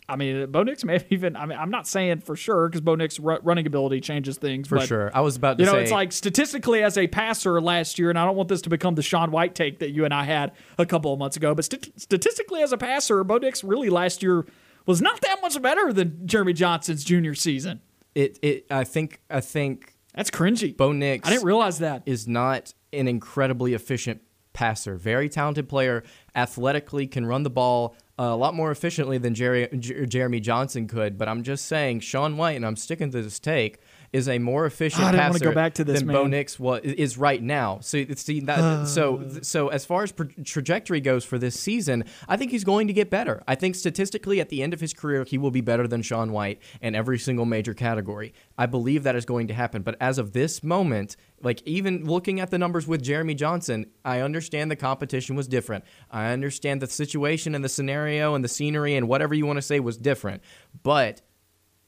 I mean, uh, Bo Nix may have even. I mean, I'm not saying for sure because Bo Nix ru- running ability changes things. for but, sure, I was about to You know, say it's like statistically as a passer last year, and I don't want this to become the Sean White take that you and I had a couple of months ago, but st- statistically as a passer, Bo Nix really last year was not that much better than Jeremy Johnson's junior season. It. It. I think. I think That's cringy. Bo Nix I didn't realize that. is not an incredibly efficient passer. Very talented player, athletically can run the ball uh, a lot more efficiently than Jerry, J- Jeremy Johnson could. But I'm just saying, Sean White, and I'm sticking to this take, is a more efficient I passer go back to this, than Bo. Nix was, is right now. So it's the, that, so so as far as pro- trajectory goes for this season, I think he's going to get better. I think statistically, at the end of his career, he will be better than Sean White in every single major category. I believe that is going to happen. But as of this moment, like even looking at the numbers with Jeremy Johnson, I understand the competition was different. I understand the situation and the scenario and the scenery and whatever you want to say was different. But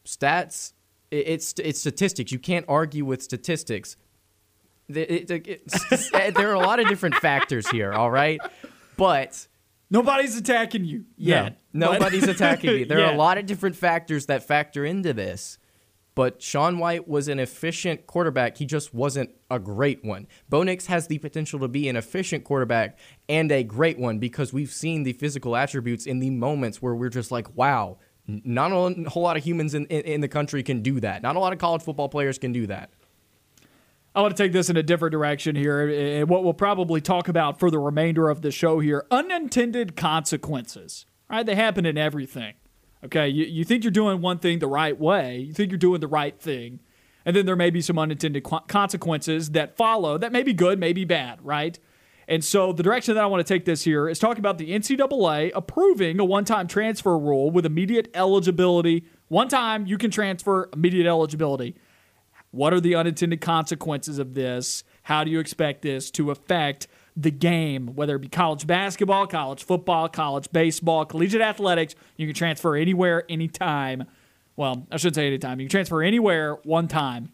stats, it's it's statistics. You can't argue with statistics. It- it- it's- eh, there are a lot of different factors here. All right, but. Nobody's attacking you yet. No, nobody's attacking me. There are a lot of different factors that factor into this. But Sean White was an efficient quarterback. He just wasn't a great one. Bo Nix has the potential to be an efficient quarterback and a great one because we've seen the physical attributes in the moments where we're just like, wow, not a whole lot of humans in, in, in the country can do that. Not a lot of college football players can do that. I want to take this in a different direction here, and what we'll probably talk about for the remainder of the show here: unintended consequences. Right? They happen in everything. Okay, you, you think you're doing one thing the right way, you think you're doing the right thing, and then there may be some unintended qu- consequences that follow that may be good, may be bad, right? And so the direction that I want to take this here is talk about the NCAA approving a one-time transfer rule with immediate eligibility. One time you can transfer, immediate eligibility. What are the unintended consequences of this? How do you expect this to affect the game, whether it be college basketball, college football, college baseball, collegiate athletics? You can transfer anywhere, anytime. Well, I shouldn't say anytime. You can transfer anywhere, one time.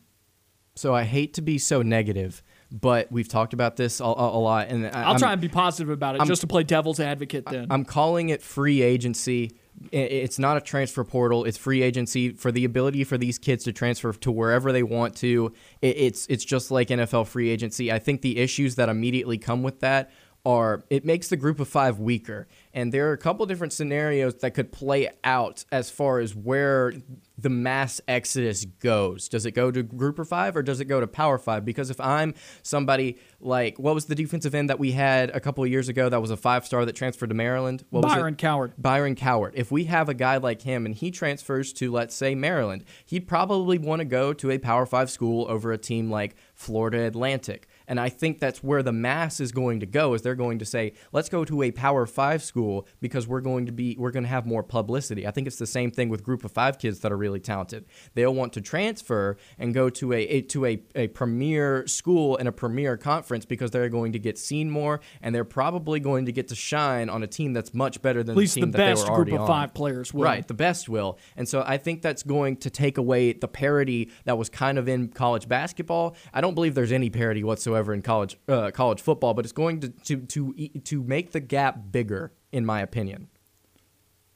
So I hate to be so negative, but we've talked about this a, a lot. And I, I'll I'm- try and be positive about it I'm- just to play devil's advocate then. I'm calling it free agency. It's not a transfer portal. It's free agency for the ability for these kids to transfer to wherever they want to. It's it's just like NFL free agency. I think the issues that immediately come with that are it makes the group of five weaker, and there are a couple different scenarios that could play out as far as where the mass exodus goes. Does it go to group of five or does it go to power five? Because if I'm somebody like what was the defensive end that we had a couple of years ago that was a five star that transferred to Maryland? What was it? Byron Cowart. Byron Cowart. If we have a guy like him and he transfers to, let's say, Maryland, he'd probably want to go to a Power Five school over a team like Florida Atlantic. And I think that's where the mass is going to go. Is they're going to say, let's go to a Power Five school because we're going to be we're going to have more publicity. I think it's the same thing with Group of Five kids that are really talented. They'll want to transfer and go to a, a to a, a premier school and a premier conference because they're going to get seen more and they're probably going to get to shine on a team that's much better than At least the the team that best they were group already of on. five players will. Right, the best will. And so I think that's going to take away the parity that was kind of in college basketball. I don't believe there's any parity whatsoever in college uh, college football, but it's going to to to to make the gap bigger in my opinion.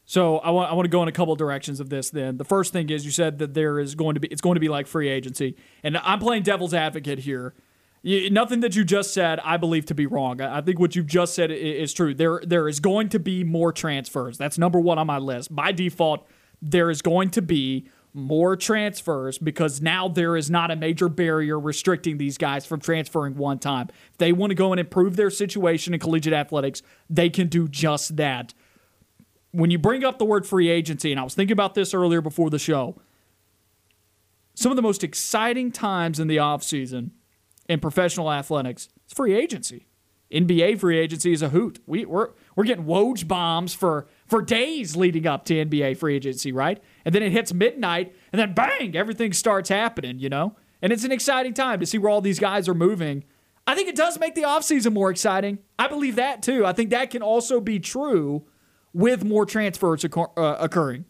So I want I want to go in a couple directions of this. Then the first thing is you said that there is going to be it's going to be like free agency, and I'm playing devil's advocate here. You, nothing that you just said I believe to be wrong. I, I think what you've just said i- is true. There there is going to be more transfers. That's number one on my list by default. There is going to be more transfers because now there is not a major barrier restricting these guys from transferring one time. If they want to go and improve their situation in collegiate athletics, they can do just that when you bring up the word free agency, and I was thinking about this earlier before the show, some of the most exciting times in the offseason in professional athletics is free agency. NBA free agency is a hoot. We, we're, we're getting Woj bombs for, for days leading up to NBA free agency, right? And then it hits midnight, and then bang, everything starts happening, you know? And it's an exciting time to see where all these guys are moving. I think it does make the offseason more exciting. I believe that too. I think that can also be true with more transfers occur- uh, occurring.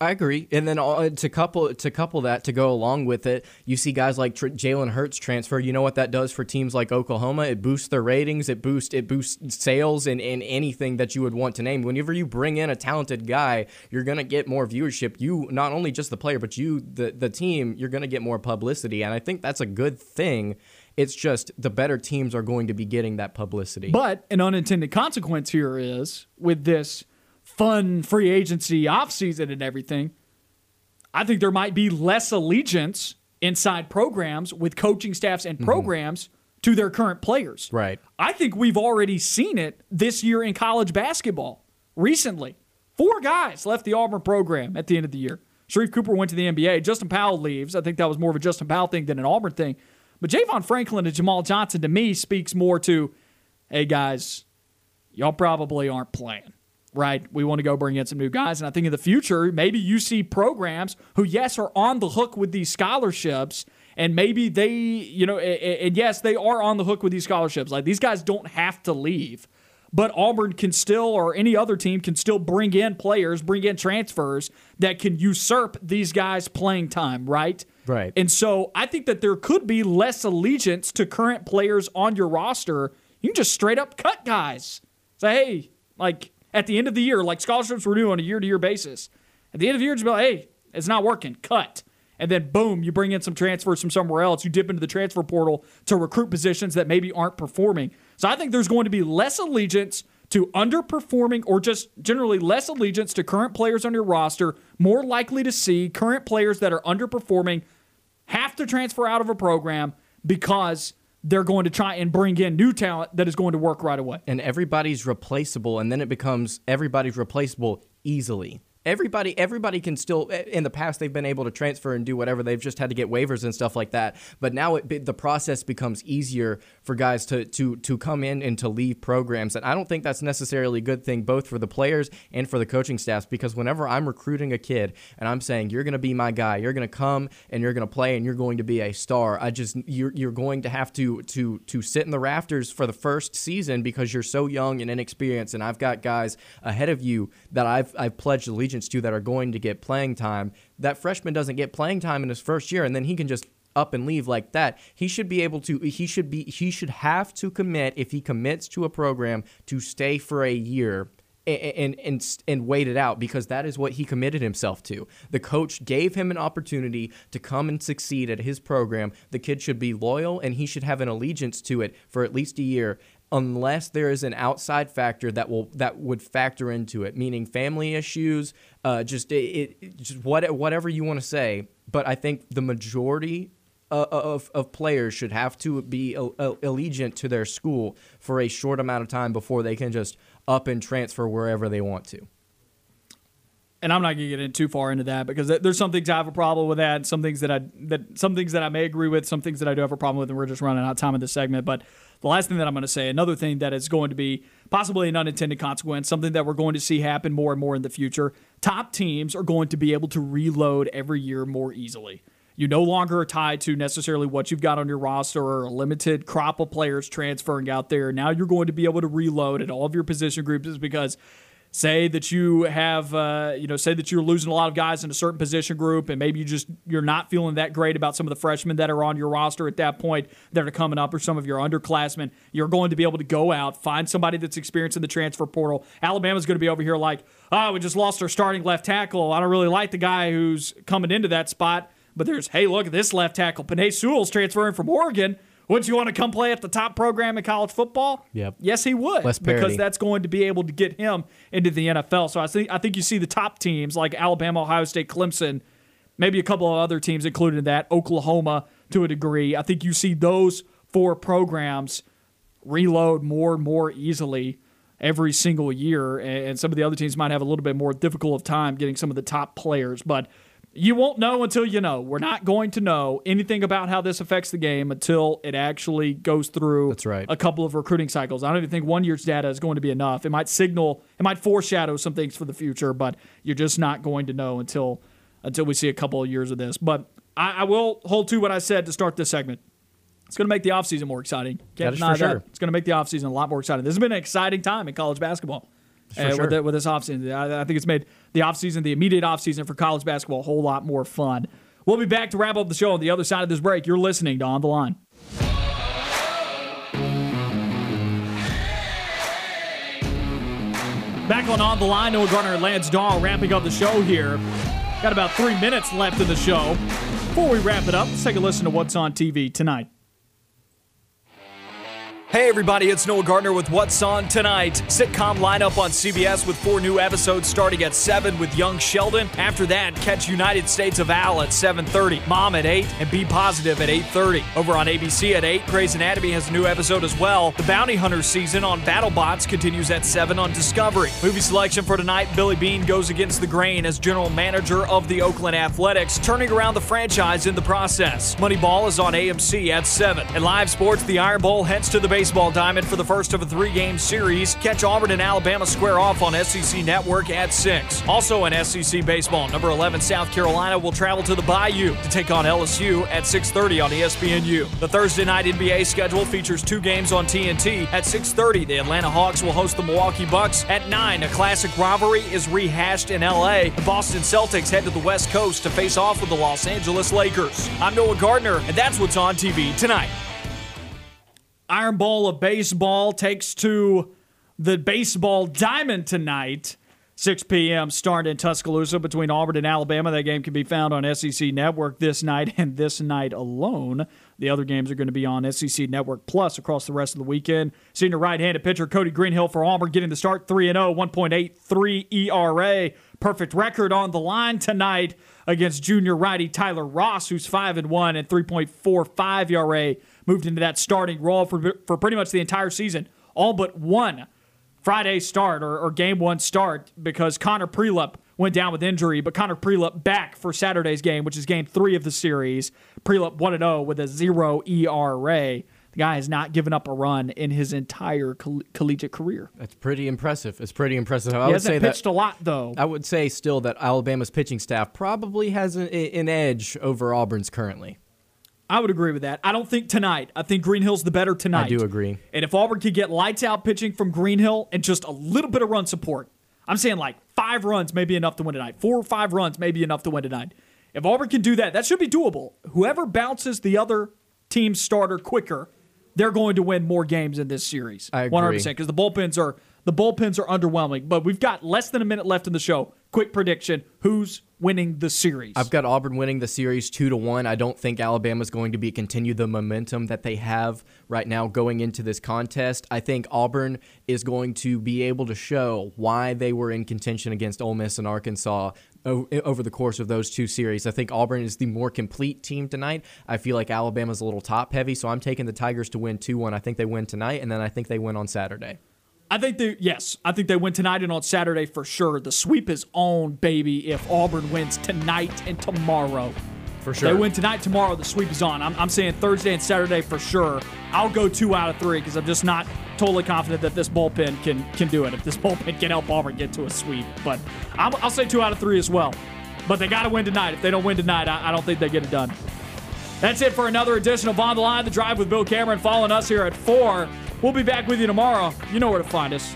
I agree, and then uh, to couple to couple that to go along with it, you see guys like Tr- Jalen Hurts transfer. You know what that does for teams like Oklahoma? It boosts their ratings. It boosts it boosts sales and, and anything that you would want to name. Whenever you bring in a talented guy, you're gonna get more viewership. You not only just the player, but you the the team. You're gonna get more publicity, and I think that's a good thing. It's just the better teams are going to be getting that publicity. But an unintended consequence here is with this fun free agency offseason and everything, I think there might be less allegiance inside programs with coaching staffs and mm-hmm. programs to their current players. Right. I think we've already seen it this year in college basketball recently. Four guys left the Auburn program at the end of the year. Sharife Cooper went to the NBA. Justin Powell leaves. I think that was more of a Justin Powell thing than an Auburn thing. But Javon Franklin and Jamal Johnson to me speaks more to, hey guys, y'all probably aren't playing, right? We want to go bring in some new guys. And I think in the future, maybe you see programs who, yes, are on the hook with these scholarships. And maybe they, you know, and yes, they are on the hook with these scholarships. Like these guys don't have to leave, but Auburn can still, or any other team can still bring in players, bring in transfers that can usurp these guys' playing time, right? Right. And so I think that there could be less allegiance to current players on your roster. You can just straight up cut guys. Say, hey, like at the end of the year, like scholarships renew on a year to year basis. At the end of the year, just be like, hey, it's not working. Cut. And then boom, you bring in some transfers from somewhere else. You dip into the transfer portal to recruit positions that maybe aren't performing. So I think there's going to be less allegiance to underperforming or just generally less allegiance to current players on your roster, more likely to see current players that are underperforming have to transfer out of a program because they're going to try and bring in new talent that is going to work right away. and everybody's replaceable and then it becomes everybody's replaceable easily everybody everybody can still in the past they've been able to transfer and do whatever. They've just had to get waivers and stuff like that. But now it, the process becomes easier for guys to to to come in and to leave programs. And I don't think that's necessarily a good thing both for the players and for the coaching staffs because whenever I'm recruiting a kid and I'm saying you're going to be my guy. You're going to come and you're going to play and you're going to be a star I just you're you're going to have to to to sit in the rafters for the first season because you're so young and inexperienced. And I've got guys ahead of you that I've I've pledged allegiance to that are going to get playing time that freshman doesn't get playing time in his first year and then he can just up and leave like that. He should be able to. He should be. He should have to commit if he commits to a program to stay for a year and and and wait it out because that is what he committed himself to. The coach gave him an opportunity to come and succeed at his program. The kid should be loyal and he should have an allegiance to it for at least a year unless there is an outside factor that will that would factor into it, meaning family issues, uh, just it, it, just what whatever you want to say. But I think the majority uh, of, of players should have to be allegiant to their school for a short amount of time before they can just up and transfer wherever they want to. And I'm not going to get in too far into that because there's some things I have a problem with that, some things that I that some things that I may agree with, some things that I do have a problem with, and we're just running out of time in this segment. But the last thing that I'm going to say, another thing that is going to be possibly an unintended consequence, something that we're going to see happen more and more in the future. Top teams are going to be able to reload every year more easily. You no longer are tied to necessarily what you've got on your roster or a limited crop of players transferring out there. Now you're going to be able to reload at all of your position groups because say that you have uh, you know say that you're losing a lot of guys in a certain position group and maybe you just you're not feeling that great about some of the freshmen that are on your roster at that point that are coming up or some of your underclassmen you're going to be able to go out find somebody that's experienced in the transfer portal alabama's going to be over here like oh we just lost our starting left tackle i don't really like the guy who's coming into that spot but there's, hey, look at this left tackle. Penei Sewell's transferring from Oregon. Would you want to come play at the top program in college football? Yep. Yes, he would. Less because that's going to be able to get him into the NFL. So I think I think you see the top teams like Alabama, Ohio State, Clemson, maybe a couple of other teams included in that, Oklahoma to a degree. I think you see those four programs reload more and more easily every single year, and some of the other teams might have a little bit more difficult of time getting some of the top players. But you won't know until you know. We're not going to know anything about how this affects the game until it actually goes through That's right. a couple of recruiting cycles. I don't even think one year's data is going to be enough. It might signal, it might foreshadow some things for the future, but you're just not going to know until until we see a couple of years of this. But I, I will hold to what I said to start this segment. It's going to make the offseason more exciting. Can't that is for sure. It's going to make the offseason a lot more exciting. This has been an exciting time in college basketball uh, sure. with, the, with this offseason. I, I think it's made the offseason, the immediate offseason for college basketball, a whole lot more fun. We'll be back to wrap up the show on the other side of this break. You're listening to On the Line. Back on On the Line, Noah Gardner and Lance Dawe wrapping up the show here. Got about three minutes left in the show. Before we wrap it up, let's take a listen to what's on TV tonight. Hey everybody, it's Noah Gardner with What's On Tonight. Sitcom lineup on CBS with four new episodes starting at 7 with young Sheldon. After that, catch United States of Al at 7.30, Mom at 8, and B Positive at 8.30. Over on ABC at 8, Grey's Anatomy has a new episode as well. The Bounty Hunter season on BattleBots continues at 7 on Discovery. Movie selection for tonight, Billy Beane goes against the grain as general manager of the Oakland Athletics, turning around the franchise in the process. Moneyball is on AMC at 7. In live sports, the Iron Bowl heads to the base baseball diamond for the first of a three game series. Catch Auburn and Alabama square off on SEC Network at 6. Also in SEC baseball, number 11 South Carolina will travel to the Bayou to take on LSU at 6:30 on ESPNU. The Thursday night NBA schedule features two games on TNT. At 6:30, the Atlanta Hawks will host the Milwaukee Bucks. At 9, a classic rivalry is rehashed in LA. The Boston Celtics head to the West Coast to face off with the Los Angeles Lakers. I'm Noah Gardner, and that's what's on TV tonight. Iron Bowl of Baseball takes to the baseball diamond tonight. 6 p.m. start in Tuscaloosa between Auburn and Alabama. That game can be found on SEC Network this night and this night alone. The other games are going to be on SEC Network Plus across the rest of the weekend. Senior right-handed pitcher Cody Greenhill for Auburn getting the start 3 0, 1.83 ERA. Perfect record on the line tonight against junior righty Tyler Ras, who's 5 1 and 3.45 ERA moved into that starting role for, for pretty much the entire season, all but one Friday start or, or game one start because Connor Prielipp went down with injury, but Connor Prielipp back for Saturday's game, which is game three of the series. Prielipp 1 0 with a zero ERA. The guy has not given up a run in his entire coll- collegiate career. That's pretty impressive. It's pretty impressive. I he would say pitched that, a lot, though. I would say still that Alabama's pitching staff probably has an, an edge over Auburn's currently. I would agree with that. I don't think tonight. I think Greenhill's the better tonight. I do agree. And if Auburn could get lights out pitching from Greenhill and just a little bit of run support, I'm saying like five runs may be enough to win tonight. Four or five runs may be enough to win tonight. If Auburn can do that, that should be doable. Whoever bounces the other team's starter quicker, they're going to win more games in this series. I agree. 100% because the bullpens are the bullpens are underwhelming. But we've got less than a minute left in the show. Quick prediction: Who's winning the series? I've got Auburn winning the series two to one. I don't think Alabama's going to be continue the momentum that they have right now going into this contest. I think Auburn is going to be able to show why they were in contention against Ole Miss and Arkansas over the course of those two series. I think Auburn is the more complete team tonight. I feel like Alabama's a little top heavy, so I'm taking the Tigers to win 2 1. I think they win tonight, and then I think they win on Saturday. I think they yes, I think they win tonight and on Saturday for sure. The sweep is on, baby. If Auburn wins tonight and tomorrow, For sure. they win tonight, tomorrow. The sweep is on. I'm, I'm saying Thursday and Saturday for sure. I'll go two out of three because I'm just not totally confident that this bullpen can can do it. If this bullpen can help Auburn get to a sweep, but I'm, I'll say two out of three as well. But they got to win tonight. If they don't win tonight, I, I don't think they get it done. That's it for another edition of On the Line, the drive with Bill Cameron. Following us here at four. We'll be back with you tomorrow. You know where to find us.